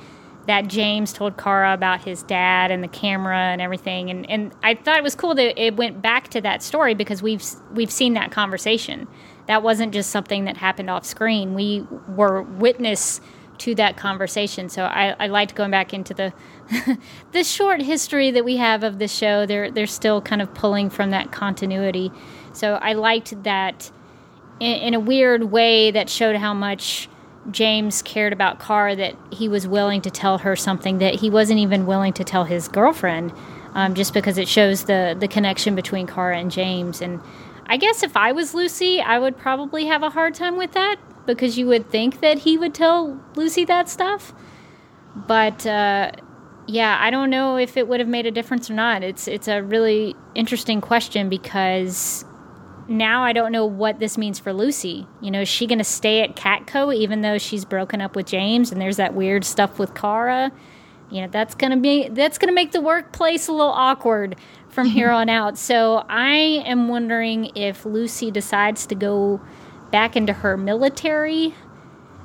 that James told Kara about his dad and the camera and everything. And, and I thought it was cool that it went back to that story because we've we've seen that conversation. That wasn't just something that happened off screen. We were witness to that conversation. So I, I liked going back into the <laughs> the short history that we have of the show. They're they're still kind of pulling from that continuity. So I liked that in, in a weird way that showed how much James cared about Kara that he was willing to tell her something that he wasn't even willing to tell his girlfriend, um, just because it shows the the connection between Kara and James. And I guess if I was Lucy, I would probably have a hard time with that because you would think that he would tell Lucy that stuff. But uh, yeah, I don't know if it would have made a difference or not. It's it's a really interesting question because now I don't know what this means for Lucy. You know, is she going to stay at Catco even though she's broken up with James and there's that weird stuff with Kara? You know, that's going to be that's going to make the workplace a little awkward from <laughs> here on out. So, I am wondering if Lucy decides to go back into her military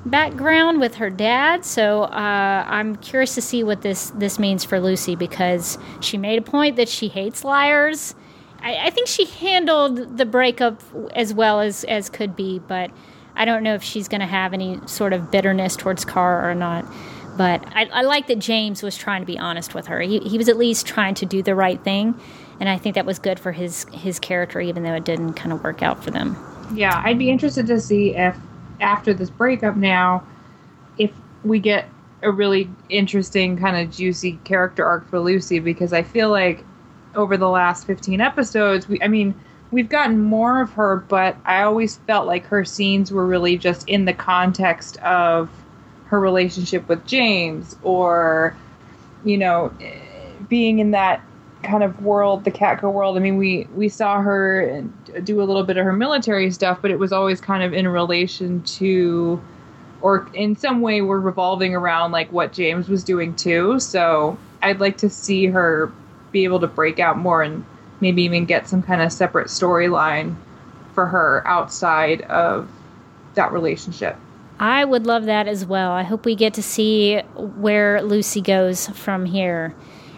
background with her dad. So uh, I'm curious to see what this this means for Lucy because she made a point that she hates liars. I, I think she handled the breakup as well as as could be, but I don't know if she's going to have any sort of bitterness towards Kara or not. But I, I, like that James was trying to be honest with her. He, he was at least trying to do the right thing, and I think that was good for his his character, even though it didn't kind of work out for them.
Yeah, I'd be interested to see if after this breakup now, if we get a really interesting kind of juicy character arc for Lucy, because I feel like over the last 15 episodes, we, I mean, we've gotten more of her, but I always felt like her scenes were really just in the context of her relationship with James or, you know, being in that kind of world, the Catco world. I mean, we we saw her do a little bit of her military stuff, but it was always kind of in relation to, or in some way, we're revolving around like what James was doing too. So I'd like to see her be able to break out more and maybe even get some kind of separate storyline for her outside of that relationship.
I would love that as well. I hope we get to see where Lucy goes from here.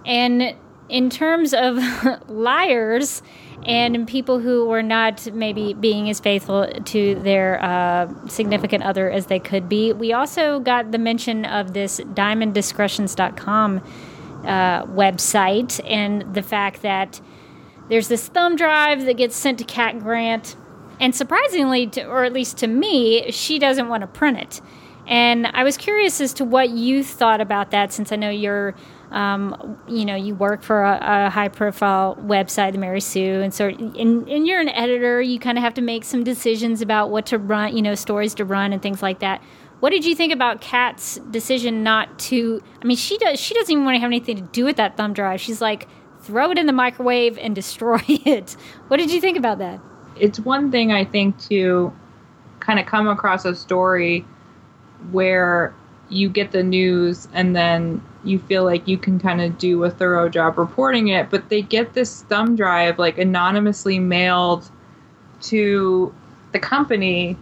And in terms of <laughs> liars and people who were not maybe being as faithful to their uh, significant other as they could be, we also got the mention of this diamonddiscretions.com uh, website and the fact that there's this thumb drive that gets sent to Cat Grant. And surprisingly, to, or at least to me, she doesn't want to print it. And I was curious as to what you thought about that, since I know you're um, you know, you work for a, a, high profile website, the Mary Sue, and so and, and you're an editor. You kind of have to make some decisions about what to run, you know, stories to run and things like that. What did you think about Cat's decision not to? I mean, she does. She doesn't even want to have anything to do with that thumb drive. She's like, throw it in the microwave and <laughs> destroy it. What did you think about that?
It's one thing I think to kind of come across a story where you get the news and then you feel like you can kind of do a thorough job reporting it, but they get this thumb drive like anonymously mailed to the company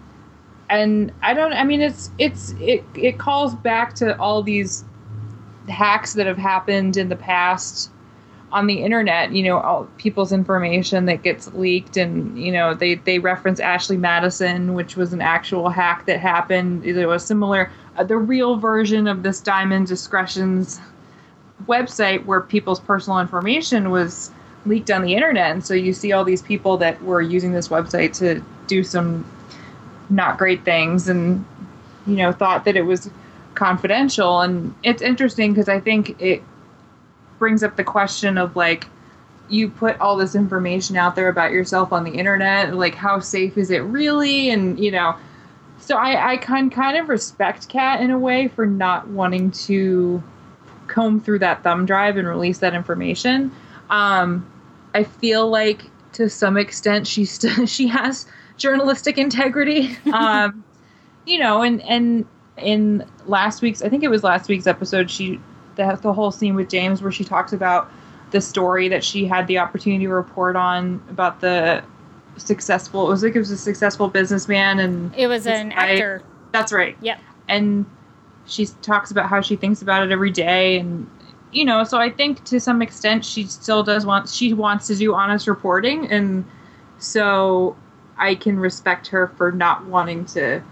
and I don't I mean it's it's it it calls back to all these hacks that have happened in the past on the internet, you know, all people's information that gets leaked and you know, they they reference Ashley Madison, which was an actual hack that happened. It was similar uh, the real version of this Diamond Discretions website where people's personal information was leaked on the internet. And so you see all these people that were using this website to do some not great things and, you know, thought that it was confidential. And it's interesting because I think it brings up the question of like, you put all this information out there about yourself on the internet, like how safe is it really? And, you know, so I, I can kind of respect Cat in a way for not wanting to comb through that thumb drive and release that information. Um, I feel like to some extent she still <laughs> she has journalistic integrity. <laughs> Um, you know, and and in last week's I think it was last week's episode she the the whole scene with James where she talks about the story that she had the opportunity to report on about the successful. It was like it was a successful businessman, and
it was an actor.
That's right.
Yep.
And she talks about how she thinks about it every day, and you know, so I think to some extent she still does want she wants to do honest reporting, and so I can respect her for not wanting to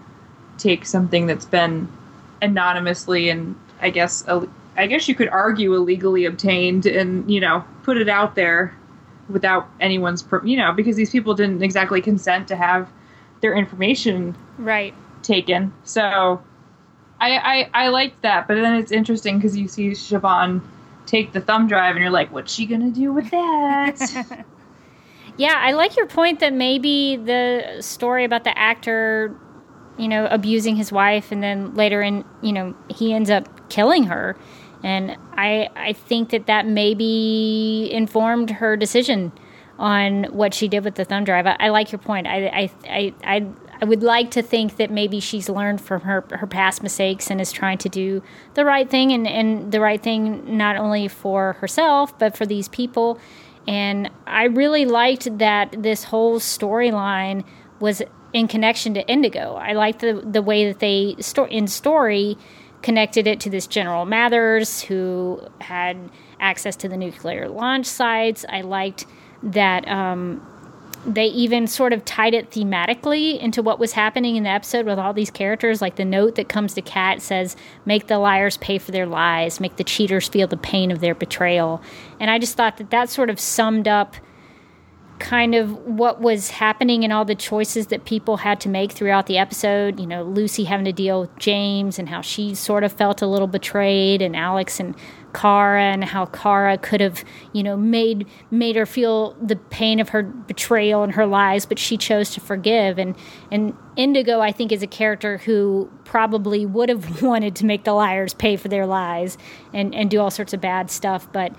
take something that's been anonymously and I guess I guess you could argue illegally obtained and you know put it out there without anyone's, per- you know, because these people didn't exactly consent to have their information
Right.
taken. So I I, I liked that, but then it's interesting because you see Siobhan take the thumb drive, and you're like, what's she gonna do with that? <laughs>
Yeah, I like your point that maybe the story about the actor, you know, abusing his wife and then later in, you know, he ends up killing her. And I I think that that maybe informed her decision on what she did with the thumb drive. I, I like your point. I I I I I would like to think that maybe she's learned from her her past mistakes and is trying to do the right thing and, and the right thing not only for herself but for these people. And I really liked that this whole storyline was in connection to Indigo. I liked the the way that they in story connected it to this General Mathers who had access to the nuclear launch sites. I liked that um, they even sort of tied it thematically into what was happening in the episode with all these characters. Like the note that comes to Cat says, "Make the liars pay for their lies. Make the cheaters feel the pain of their betrayal." And I just thought that that sort of summed up kind of what was happening and all the choices that people had to make throughout the episode. You know, Lucy having to deal with James and how she sort of felt a little betrayed, and Alex and Kara and how Kara could have, you know, made made her feel the pain of her betrayal and her lies, but she chose to forgive. And and Indigo, I think, is a character who probably would have <laughs> wanted to make the liars pay for their lies and and do all sorts of bad stuff, but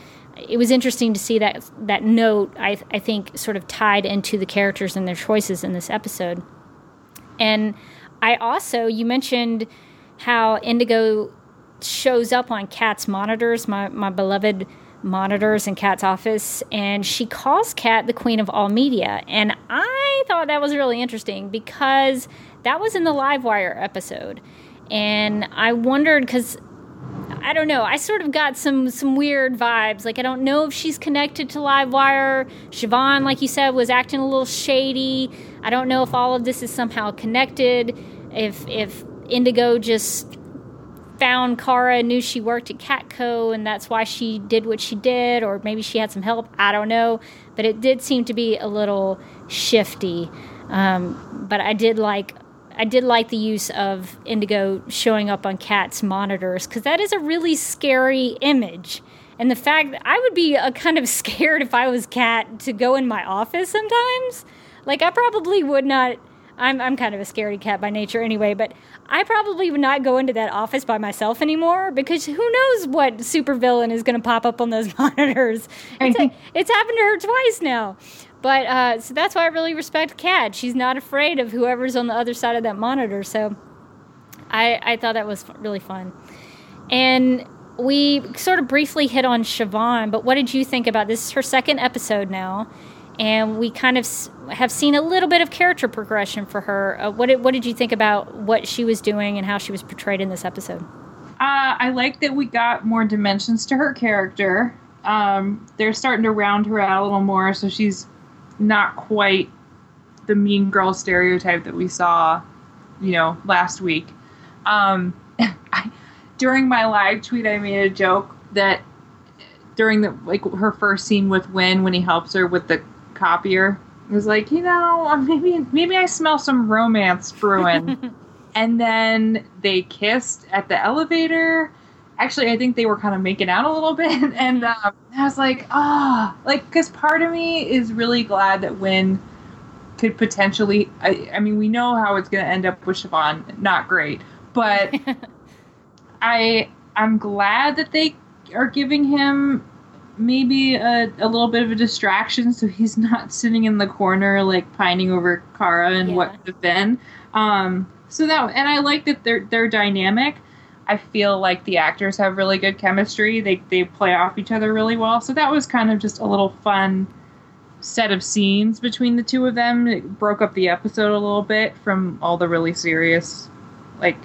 it was interesting to see that that note. I I think sort of tied into the characters and their choices in this episode. And I also you mentioned how Indigo shows up on Cat's monitors, my my beloved monitors in Cat's office, and she calls Kat the queen of all media. And I thought that was really interesting because that was in the Livewire episode, and I wondered because I don't know. I sort of got some some weird vibes. Like I don't know if she's connected to Livewire. Siobhan, like you said, was acting a little shady. I don't know if all of this is somehow connected. If if Indigo just found Kara knew she worked at Catco and that's why she did what she did, or maybe she had some help. I don't know. But it did seem to be a little shifty. Um, but I did like I did like the use of Indigo showing up on Cat's monitors because that is a really scary image. And the fact that I would be a kind of <laughs> scared if I was Cat to go in my office sometimes. Like I probably would not. I'm I'm kind of a scaredy cat by nature anyway, but I probably would not go into that office by myself anymore because who knows what supervillain is going to pop up on those <laughs> monitors. It's, a, it's happened to her twice now. But uh, so that's why I really respect Cat. She's not afraid of whoever's on the other side of that monitor. So I, I thought that was really fun. And we sort of briefly hit on Siobhan, but what did you think about this? Is her second episode now, and we kind of have seen a little bit of character progression for her. Uh, what did what did you think about what she was doing and how she was portrayed in this episode?
Uh, I like that we got more dimensions to her character. Um, they're starting to round her out a little more, so she's not quite the mean girl stereotype that we saw, you know, last week. Um, <laughs> I, during my live tweet, I made a joke that during the like her first scene with Winn when he helps her with the copier, was like, you know, <laughs> maybe maybe I smell some romance brewing. <laughs> and then they kissed at the elevator. Actually, I think they were kind of making out a little bit, <laughs> and um, I was like, ah, like because part of me is really glad that Winn could potentially. I, I mean, we know how it's going to end up with Siobhan. Not great, but I I'm glad that they are giving him maybe a, a little bit of a distraction so he's not <laughs> sitting in the corner like pining over Kara and what could have been. Um, so that and I like that they're they're dynamic. I feel like the actors have really good chemistry. They they play off each other really well. So that was kind of just a little fun set of scenes between the two of them. It broke up the episode a little bit from all the really serious like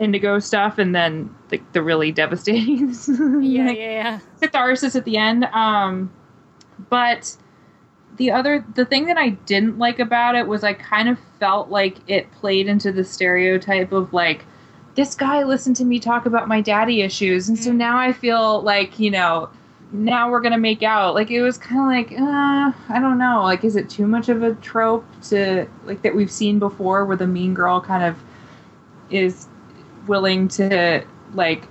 indigo stuff and then the, the really devastating <laughs>
Yeah,
like,
yeah, yeah.
catharsis at the end. Um, but the other, the thing that I didn't like about it was I kind of felt like it played into the stereotype of like, this guy listened to me talk about my daddy issues, and so
Mm.
now I feel like you know now we're gonna make out. Like it was kind of like, uh, I don't know. Like, is it too much of a trope to like that we've seen before, where the mean girl kind of is willing to like,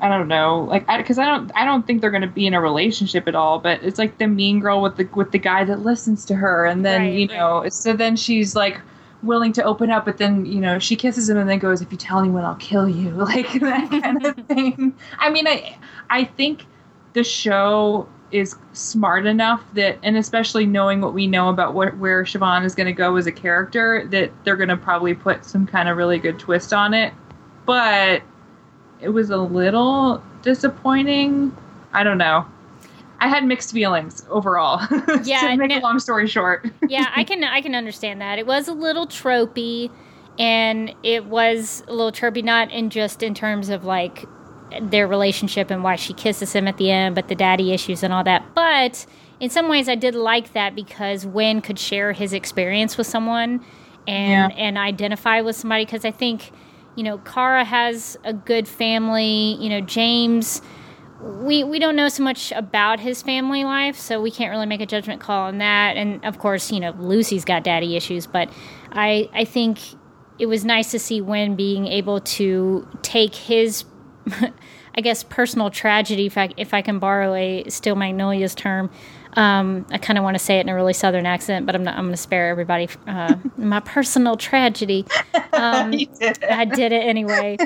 I don't know, like, because I, I don't, I don't think they're gonna be in a relationship at all. But it's like the mean girl with the with the guy that listens to her, and then
Right,
you know, so then she's like willing to open up, but then you know she kisses him and then goes, "If you tell anyone, I'll kill you," <laughs> like <laughs> that kind of thing. I mean, I I think the show is smart enough that, and especially knowing what we know about what, where Siobhan is going to go as a character, that they're going to probably put some kind of really good twist on it. But it was a little disappointing. I don't know. I had mixed feelings overall. <laughs>
Yeah,
to make
no-
a long story short. <laughs>
yeah, I can I can understand that. It was a little tropey, and it was a little tropey, not in just in terms of like their relationship and why she kisses him at the end, but the daddy issues and all that. But in some ways, I did like that because Winn could share his experience with someone and
Yeah.
and identify with somebody. Because I think you know Kara has a good family. You know James we we don't know so much about his family life, so we can't really make a judgment call on that. And of course, you know Lucy's got daddy issues, but I I think it was nice to see Winn being able to take his, <laughs> I guess, personal tragedy, if I if I can borrow a Steel Magnolias term. Um, I kind of want to say it in a really southern accent, but I'm not. I'm going to spare everybody uh, <laughs> my personal tragedy. Um, <laughs>
did.
I did it anyway.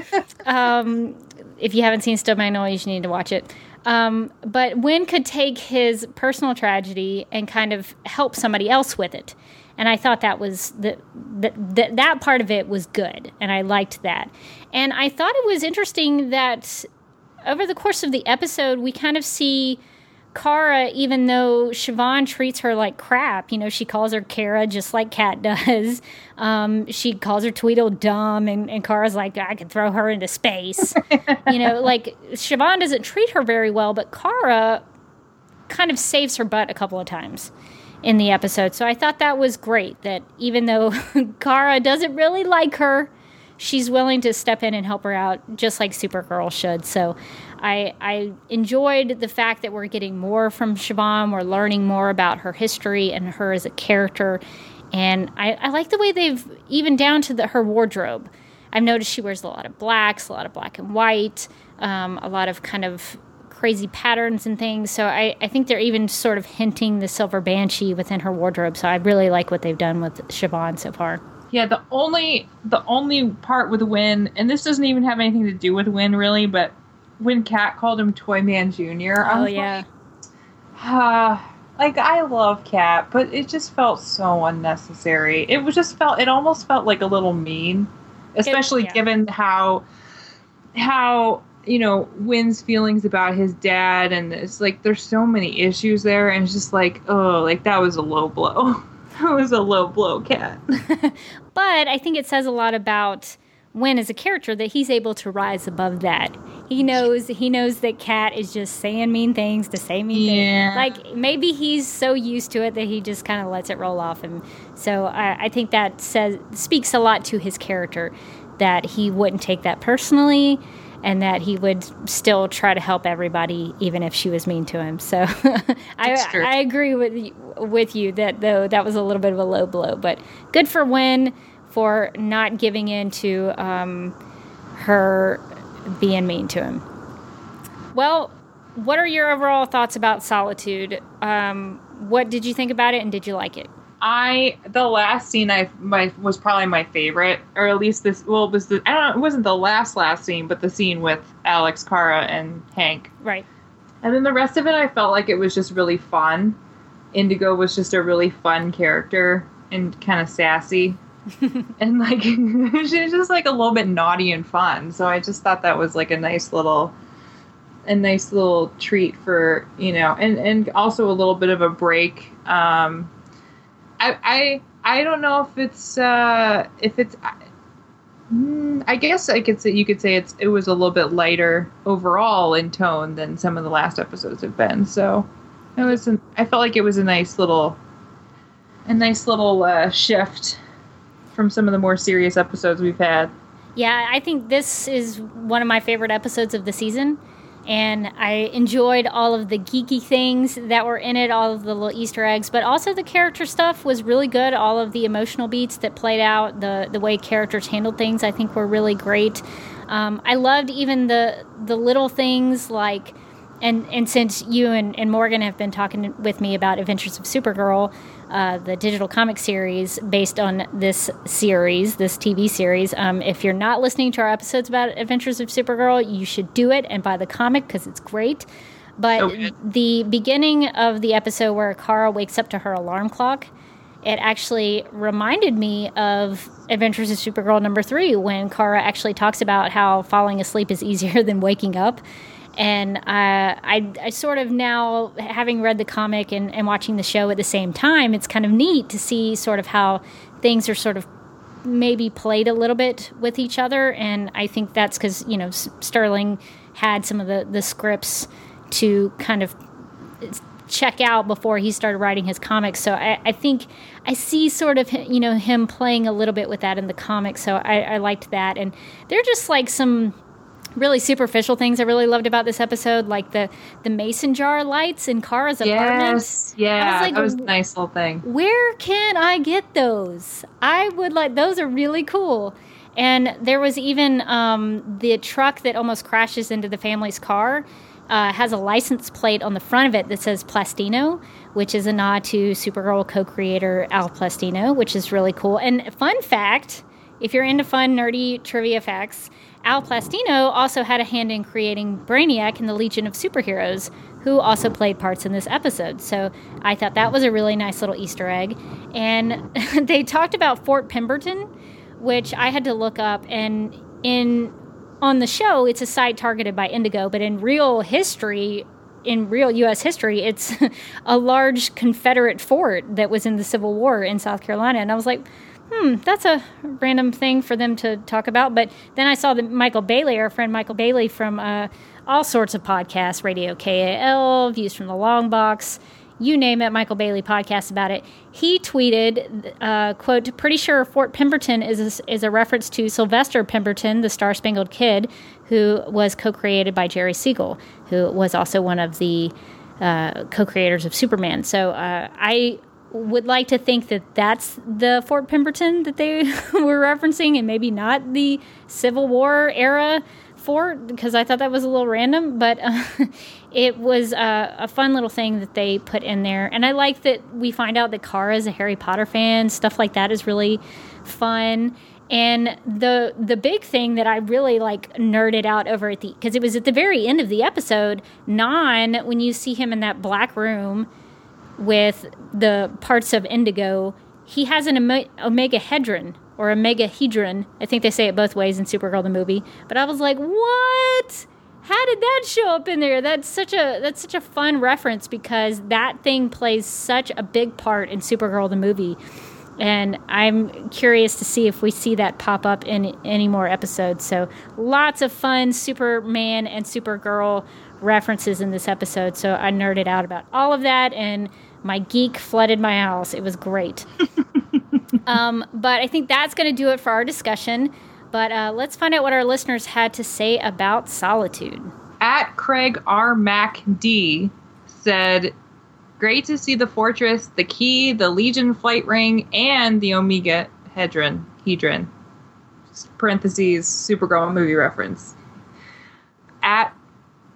Um, if you haven't seen Steel Magnolias, you need to watch it. Um, but Winn could take his personal tragedy and kind of help somebody else with it, and I thought that was the, the, the that part of it was good, and I liked that. And I thought it was interesting that over the course of the episode, we kind of see Kara, even though Siobhan treats her like crap, you know, she calls her Kara just like Cat <laughs> does. Um, she calls her Tweedle dumb, and, and Kara's like, I could throw her into space. <laughs> you know, like Siobhan doesn't treat her very well, but Kara kind of saves her butt a couple of times in the episode. So I thought that was great that even though <laughs> Kara doesn't really like her, she's willing to step in and help her out just like Supergirl should. So I I enjoyed the fact that we're getting more from Siobhan. We're learning more about her history and her as a character. And I, I like the way they've even down to the, her wardrobe. I've noticed she wears a lot of blacks, a lot of black and white, um, a lot of kind of crazy patterns and things. So I, I think they're even sort of hinting the silver banshee within her wardrobe. So I really like what they've done with Siobhan so far.
Yeah, the only the only part with Winn, and this doesn't even have anything to do with Winn really, but when Cat called him Toy Man Junior,
Oh
was
yeah.
like, ah, like I love Cat, but it just felt so unnecessary. It was just felt it almost felt like a little mean, especially
yeah.
given how how you know Winn's feelings about his dad, and it's like there's so many issues there, and it's just like oh, like that was a low blow. <laughs> that was a low blow, Cat. <laughs>
But I think it says a lot about Winn as a character that he's able to rise above that. He knows he knows that Cat is just saying mean things to say mean
Yeah.
things. Like maybe he's so used to it that he just kind of lets it roll off him. So I, I think that says speaks a lot to his character that he wouldn't take that personally and that he would still try to help everybody even if she was mean to him. So <laughs> I, I agree with you, with you that though that was a little bit of a low blow, but good for Winn for not giving in to um, her being mean to him. Well, what are your overall thoughts about Solitude? Um, what did you think about it, and did you like it?
I the last scene I my was probably my favorite, or at least this. Well, it was the I don't know. It wasn't the last last scene, but the scene with Alex, Kara, and Hank.
Right.
And then the rest of it, I felt like it was just really fun. Indigo was just a really fun character and kind of sassy, <laughs> and like <laughs> she's just like a little bit naughty and fun. So I just thought that was like a nice little, a nice little treat for you know, and and also a little bit of a break. Um, I I I don't know if it's uh if it's. Mm, I guess I could say you could say it's it was a little bit lighter overall in tone than some of the last episodes have been. So it was an, I felt like it was a nice little a nice little uh, shift from some of the more serious episodes we've had.
Yeah, I think this is one of my favorite episodes of the season. and I enjoyed all of the geeky things that were in it, all of the little Easter eggs, but also the character stuff was really good. All of the emotional beats that played out, the the way characters handled things, I think were really great. Um, I loved even the the little things like and and since you and, and Morgan have been talking with me about Adventures of Supergirl, uh, the digital comic series based on this series, this TV series, um, if you're not listening to our episodes about Adventures of Supergirl, you should do it and buy the comic because it's great. But
Okay.
the beginning of the episode where Kara wakes up to her alarm clock, it actually reminded me of Adventures of Supergirl number three when Kara actually talks about how falling asleep is easier <laughs> than waking up. And uh, I, I sort of now, having read the comic and, and watching the show at the same time, it's kind of neat to see sort of how things are sort of maybe played a little bit with each other. And I think that's because, you know, Sterling had some of the, the scripts to kind of check out before he started writing his comics. So I, I think I see sort of you know him playing a little bit with that in the comics. So I, I liked that, and they're just like some really superficial things I really loved about this episode, like the the mason jar lights in Kara's apartment.
Yes, yeah,
I was like,
that was a nice little thing.
Where can I get those? I would like those are really cool. And there was even um, the truck that almost crashes into the family's car uh, has a license plate on the front of it that says Plastino, which is a nod to Supergirl co-creator Al Plastino, which is really cool. And fun fact, if you're into fun nerdy trivia facts, Al Plastino also had a hand in creating Brainiac and the Legion of Superheroes, who also played parts in this episode. So I thought that was a really nice little Easter egg. And <laughs> they talked about Fort Pemberton, which I had to look up. And in on the show, it's a site targeted by Indigo, but in real history, in real U.S. history, it's <laughs> a large Confederate fort that was in the Civil War in South Carolina. And I was like, hmm, that's a random thing for them to talk about. But then I saw that Michael Bailey, our friend Michael Bailey from uh, all sorts of podcasts, Radio KAL, Views from the Long Box, you name it, Michael Bailey podcast about it. He tweeted, uh, "quote Pretty sure Fort Pemberton is a, is a reference to Sylvester Pemberton, the Star Spangled Kid, who was co-created by Jerry Siegel, who was also one of the uh, co-creators of Superman. So uh, I would like to think that that's the Fort Pemberton that they <laughs> were referencing, and maybe not the Civil War era fort, because I thought that was a little random. But uh, <laughs> it was uh, a fun little thing that they put in there, and I like that we find out that Kara is a Harry Potter fan. Stuff like that is really fun. And the the big thing that I really like nerded out over at the because it was at the very end of the episode, Non, when you see him in that black room with the parts of Indigo, he has an ome- Omegahedron or Omegahedron. I think they say it both ways in Supergirl the movie. But I was like, what? How did that show up in there? That's such a that's such a fun reference because that thing plays such a big part in Supergirl the movie. And I'm curious to see if we see that pop up in any more episodes. So lots of fun Superman and Supergirl references in this episode. So I nerded out about all of that and my geek flooded my house. It was great. <laughs> um, but I think that's going to do it for our discussion. But uh, let's find out what our listeners had to say about solitude.
At Craig R. Mac D said, Great to see the fortress, the key, the Legion flight ring, and the Omega Hedron. Hedron. Parentheses, Supergirl movie reference. At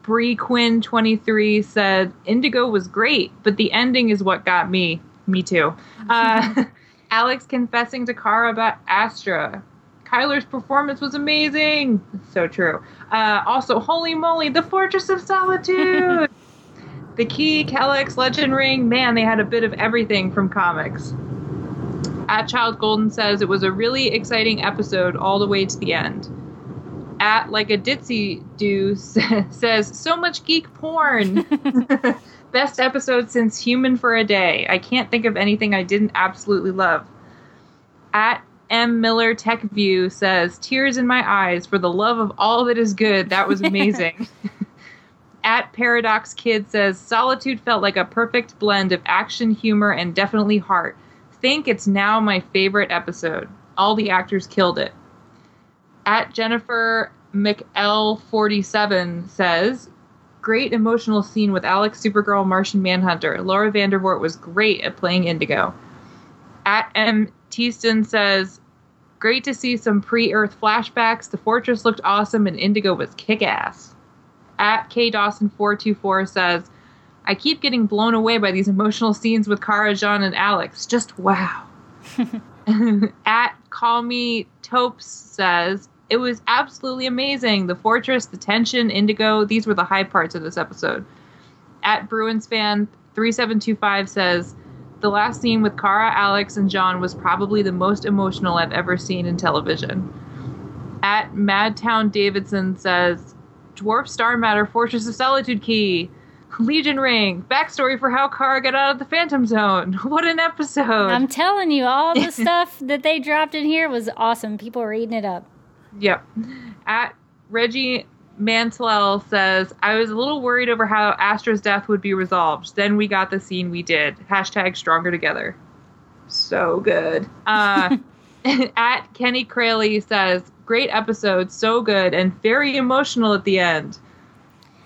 Bree Quinn 23 said, Indigo was great, but the ending is what got me. Me too. Uh, <laughs> Alex confessing to Kara about Astra. Chyler's performance was amazing. So true. Uh, also, holy moly, the Fortress of Solitude. <laughs> the key, Kelex, Legion Ring. Man, they had a bit of everything from comics. At Child Golden says it was a really exciting episode all the way to the end. At like a ditzy do <laughs> says so much geek porn. <laughs> Best episode since Human for a Day. I can't think of anything I didn't absolutely love. At M. Miller Tech View says, Tears in my eyes for the love of all that is good. That was amazing. <laughs> At Paradox Kid says, Solitude felt like a perfect blend of action, humor, and definitely heart. Think it's now my favorite episode. All the actors killed it. At Jennifer McL47 says, great emotional scene with Alex, Supergirl, Martian Manhunter. Laura Vandervoort was great at playing Indigo. At M. Teaston says, Great to see some pre Earth flashbacks. The fortress looked awesome and Indigo was kick ass. At K. Dawson424 says, I keep getting blown away by these emotional scenes with Kara, John, and Alex. Just wow. <laughs> <laughs> At Call Me Topes says, It was absolutely amazing. The fortress, the tension, Indigo, these were the high parts of this episode. At Bruins fan 3725 says, The last scene with Kara, Alex, and John was probably the most emotional I've ever seen in television. At Madtown Davidson says, Dwarf Star Matter Fortress of Solitude Key. Legion Ring. Backstory for how Kara got out of the Phantom Zone. <laughs> What an episode.
I'm telling you, all the <laughs> stuff that they dropped in here was awesome. People were eating it up.
Yep. At Reggie Mantlell says, I was a little worried over how Astra's death would be resolved. Then we got the scene we did. Hashtag stronger together. So good. Uh, <laughs> <laughs> at Kenny Crayley says, great episode, so good, and very emotional at the end.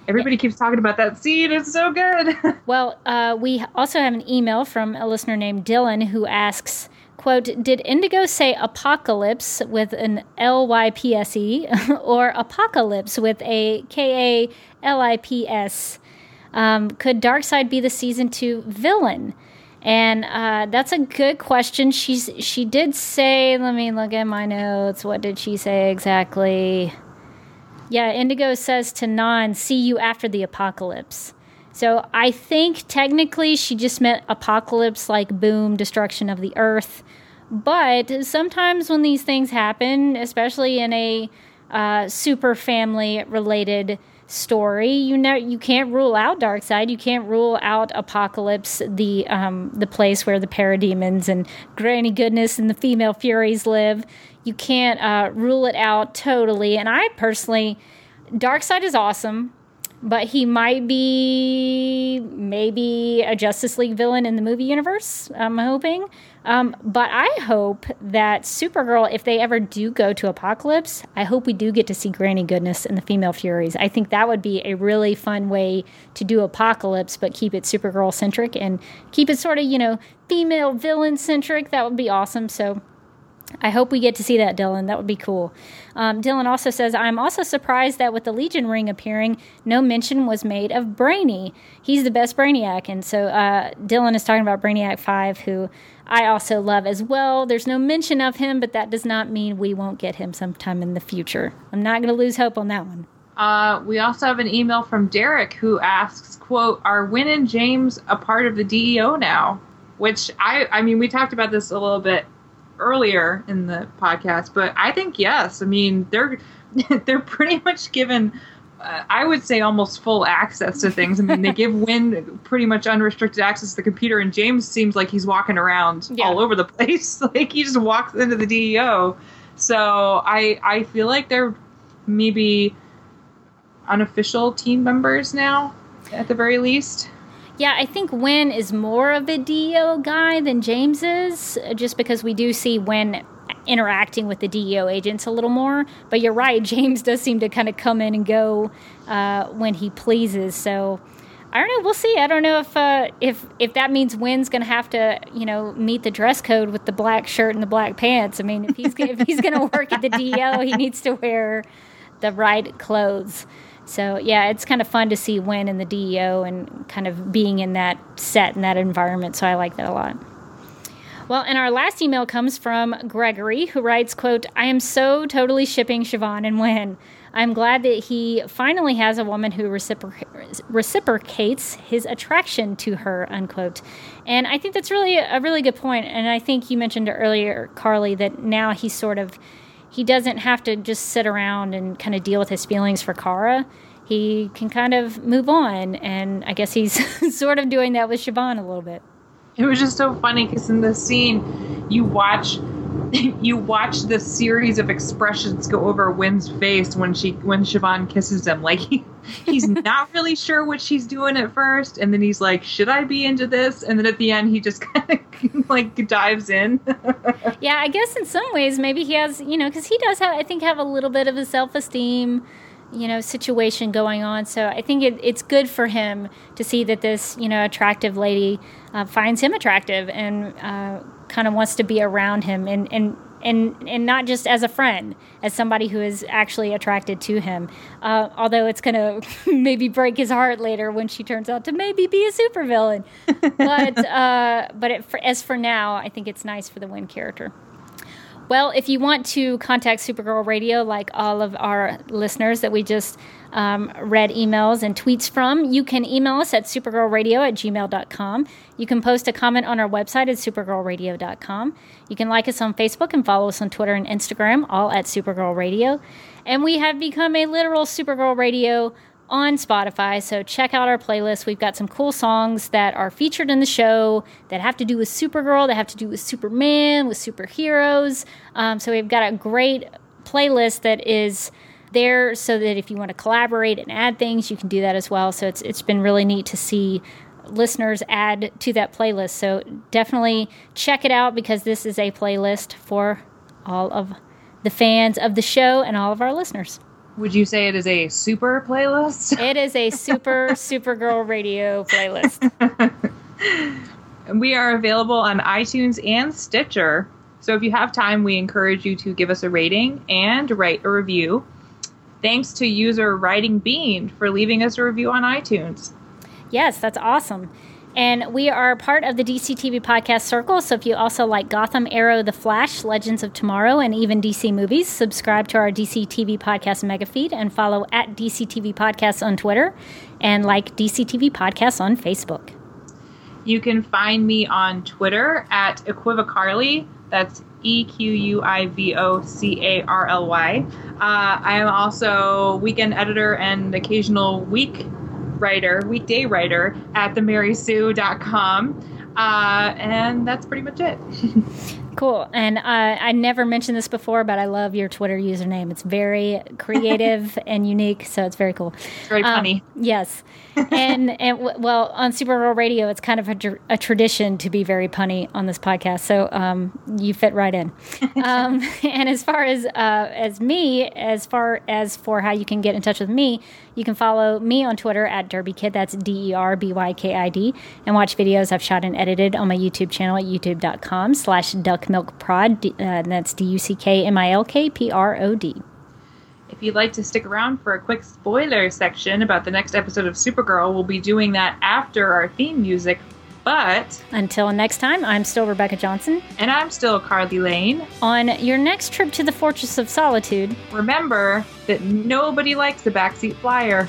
Everybody keeps talking about that scene. It's so good. <laughs>
Well, uh, we also have an email from a listener named Dylan who asks, quote, did Indigo say apocalypse with an L-Y-P-S-E <laughs> or apocalypse with a K-A-L-I-P-S? Um, could Darkseid be the season two villain? And uh, that's a good question. She's she did say, let me look at my notes. What did she say exactly? Yeah, Indigo says to Non, see you after the apocalypse. So I think technically she just meant apocalypse, like boom, destruction of the earth. But sometimes when these things happen, especially in a uh, super family related story, you know you can't rule out Darkseid. You can't rule out Apokolips, the um, the place where the parademons and Granny Goodness and the female Furies live. You can't uh, rule it out totally. And I personally, Darkseid is awesome but he might be maybe a Justice League villain in the movie universe. I'm hoping. Um, but I hope that Supergirl, if they ever do go to Apokolips, I hope we do get to see Granny Goodness and the Female Furies. I think that would be a really fun way to do Apokolips, but keep it Supergirl centric and keep it sort of, you know, female villain centric. That would be awesome. So I hope we get to see that, Dylan. That would be cool. Um, Dylan also says, I'm also surprised that with the Legion ring appearing, no mention was made of Brainy. He's the best Brainiac. And so uh, Dylan is talking about Brainiac 5, who I also love as well. There's no mention of him, but that does not mean we won't get him sometime in the future. I'm not going to lose hope on that one.
Uh, we also have an email from Derek who asks, quote, are Winn and James a part of the DEO now? Which I, I mean, we talked about this a little bit earlier in the podcast, but I think yes. I mean, they're <laughs> they're pretty much given. Uh, I would say almost full access to things. I mean, they give <laughs> Winn pretty much unrestricted access to the computer, and James seems like he's walking around
Yeah.
all over the <laughs> place. like he just walks into the DEO. So I I feel like they're maybe unofficial team members now, at the very least.
Yeah, I think Winn is more of a DEO guy than James is, just because we do see Winn interacting with the DEO agents a little more. But you're right, <laughs> James does seem to kind of come in and go uh, when he pleases. So I don't know. We'll see. I don't know if uh, if if that means Winn's going to have to, you know, meet the dress code with the black shirt and the black pants. I mean, if he's if he's going to work at the DEO, he needs to wear the right clothes. So yeah, it's kind of fun to see Winn in the DEO and kind of being in that set and that environment. So I like that a lot. Well, and our last email comes from Gregory, who writes, "quote I am so totally shipping Siobhan and Winn. I'm glad that he finally has a woman who recipro- reciprocates his attraction to her." Unquote. And I think that's really a really good point. And I think you mentioned earlier, Carly, that now he's sort of he doesn't have to just sit around and kind of deal with his feelings for Kara. He can kind of move on, and I guess he's <laughs> sort of doing that with Siobhan a little bit.
It was just so funny because in the scene, you watch <laughs> you watch the series of expressions go over Winn's face when she when Siobhan kisses him. Like he, <laughs> he's not really sure what she's doing at first, and then he's like, "Should I be into this?" And then at the end, he just <laughs> kind of like dives in.
Yeah, I guess in some ways maybe he has, you know, because he does have, I think, have a little bit of a self esteem. you know situation going on. So I think it, it's good for him to see that this you know attractive lady uh, finds him attractive and uh, kind of wants to be around him and and. And, and not just as a friend, as somebody who is actually attracted to him. Uh, although it's going <laughs> to maybe break his heart later when she turns out to maybe be a supervillain. but <laughs> uh, but it, for, as for now, I think it's nice for the Winn character. Well, if you want to contact Supergirl Radio, like all of our listeners that we just um, read emails and tweets from, you can email us at supergirlradio at gmail.com. You can post a comment on our website at supergirlradio.com. You can like us on Facebook and follow us on Twitter and Instagram, all at Supergirl Radio. And we have become a literal Supergirl Radio on Spotify. So check out our playlist. We've got some cool songs that are featured in the show that have to do with Supergirl, that have to do with Superman, with superheroes. Um, so we've got a great playlist that is there so that if you want to collaborate and add things, you can do that as well. So it's it's been really neat to see listeners add to that playlist. So definitely check it out because this is a playlist for all of the fans of the show and all of our listeners.
Would you say it is a super playlist? <laughs>
It is a super Supergirl radio playlist. <laughs>
we are available on iTunes and Stitcher. So if you have time, we encourage you to give us a rating and write a review. Thanks to user Writing Bean for leaving us a review on iTunes.
Yes, that's awesome. And we are part of the DC TV podcast circle. So if you also like Gotham, Arrow, The Flash, Legends of Tomorrow, and even DC movies, subscribe to our DC TV podcast mega feed and follow at DC TV Podcasts on Twitter and like DC TV Podcasts on Facebook.
You can find me on Twitter at Equivocarly. That's E Q U I V O C A R L Y. Uh, I am also weekend editor and occasional week writer, weekday writer at themarysue.com. Uh, and that's pretty much it. <laughs>
Cool. And uh, I never mentioned this before, but I love your Twitter username. It's very creative <laughs> and unique, so it's very cool.
It's very funny.
Um, yes. and <laughs> and w- well, on Super Supergirl Radio, it's kind of a, tr- a, tradition to be very punny on this podcast. So um, you fit right in. um, <laughs> and as far as uh, as me, as far as for how you can get in touch with me, you can follow me on Twitter at DerbyKid. That's D E R B Y K I D, and watch videos I've shot and edited on my YouTube channel at youtube.com/slash duck Milk Prod. Uh, and that's D U C K M I L K P R O D.
If you'd like to stick around for a quick spoiler section about the next episode of Supergirl, we'll be doing that after our theme music. But
until next time, I'm still Rebecca Johnson.
And I'm still Carly Lane.
On your next trip to the Fortress of Solitude,
remember that nobody likes a backseat flyer.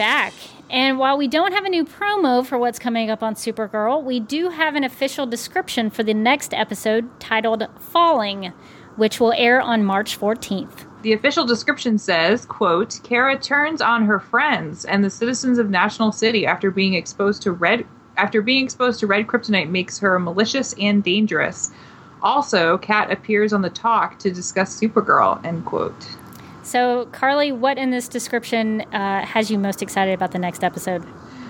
Back. And while we don't have a new promo for what's coming up on Supergirl, we do have an official description for the next episode titled Falling, which will air on March 14th.
The official description says, quote, Kara turns on her friends and the citizens of National City after being exposed to red after being exposed to red kryptonite makes her malicious and dangerous. Also, Cat appears on the talk to discuss Supergirl, end quote.
So, Carly, what in this description uh, has you most excited about the next episode?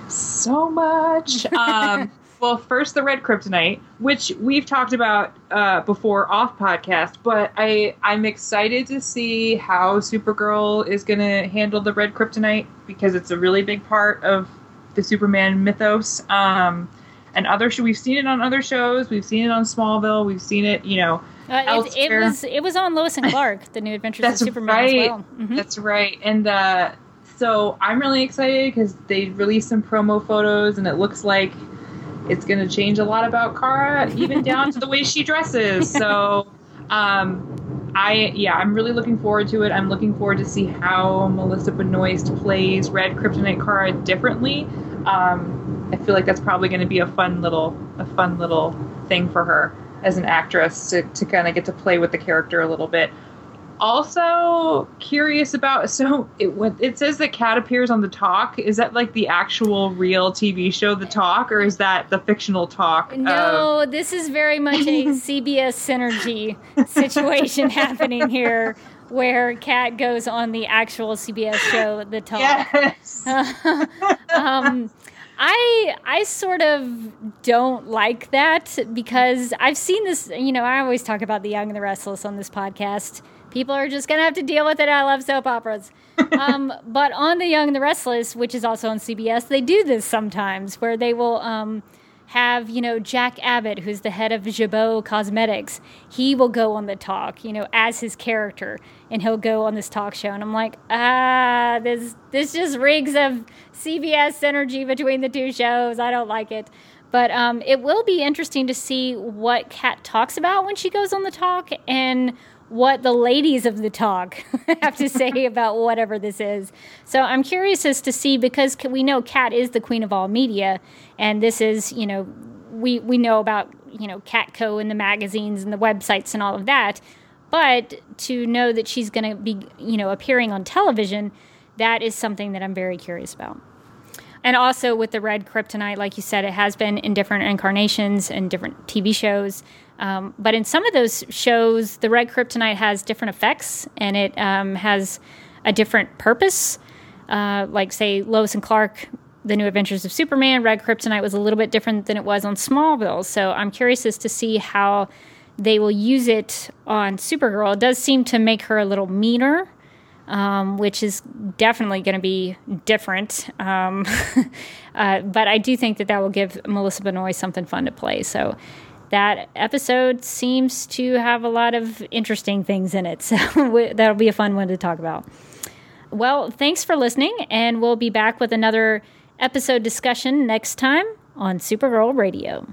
So much. <laughs> Um, well, first the red kryptonite, which we've talked about uh, before off podcast, but I I'm excited to see how Supergirl is going to handle the red kryptonite because it's a really big part of the Superman mythos. Um, and other we've seen it on other shows, we've seen it on Smallville, we've seen it, you know
uh, it, it, was it was on Lois and <laughs> Clark, The New Adventures of Superman
right.
as well.
Mm-hmm. That's right. And uh, so I'm really excited because they released some promo photos, and it looks like it's going to change a lot about Kara, even <laughs> down to the way she dresses. So um, I yeah, I'm really looking forward to it. I'm looking forward to see how Melissa Benoist plays Red Kryptonite Kara differently. Um, I feel like that's probably going to be a fun little a fun little thing for her as an actress to, to kind of get to play with the character a little bit. Also curious about so it it says that cat appears on the talk. Is that like the actual real tv show the talk or is that the fictional talk
no of- this is very much a <laughs> cbs synergy situation <laughs> happening here where cat goes on the actual cbs show the talk.
Yes. <laughs>
um, I I sort of don't like that because I've seen this. You know, I always talk about the Young and the Restless on this podcast, people are just gonna have to deal with it. I love soap operas. <laughs> um, but on The Young and the Restless, which is also on CBS, they do this sometimes where they will um, have, you know, Jack Abbott, who's the head of Jabot Cosmetics. He will go on the talk, you know, as his character, and he'll go on this talk show. And I'm like, ah, this this just rigs of CBS synergy between the two shows. I don't like it. But um, it will be interesting to see what Cat talks about when she goes on the talk and what the ladies of the talk <laughs> have to say <laughs> about whatever this is. So I'm curious as to see because we know Cat is the queen of all media, and this is you know we we know about you know Catco and the magazines and the websites and all of that, but to know that she's going to be you know appearing on television, that is something that I'm very curious about. And also with the red kryptonite, like you said, it has been in different incarnations and different TV shows. Um, but in some of those shows, the red kryptonite has different effects and it um, has a different purpose. Uh, like, say, Lois and Clark, The New Adventures of Superman, red kryptonite was a little bit different than it was on Smallville. So I'm curious as to see how they will use it on Supergirl. It does seem to make her a little meaner um, which is definitely going to be different. Um, <laughs> uh, but I do think that that will give Melissa Benoist something fun to play. So that episode seems to have a lot of interesting things in it. <laughs> So that'll be a fun one to talk about. Well, thanks for listening, and we'll be back with another episode discussion next time on Supergirl Radio.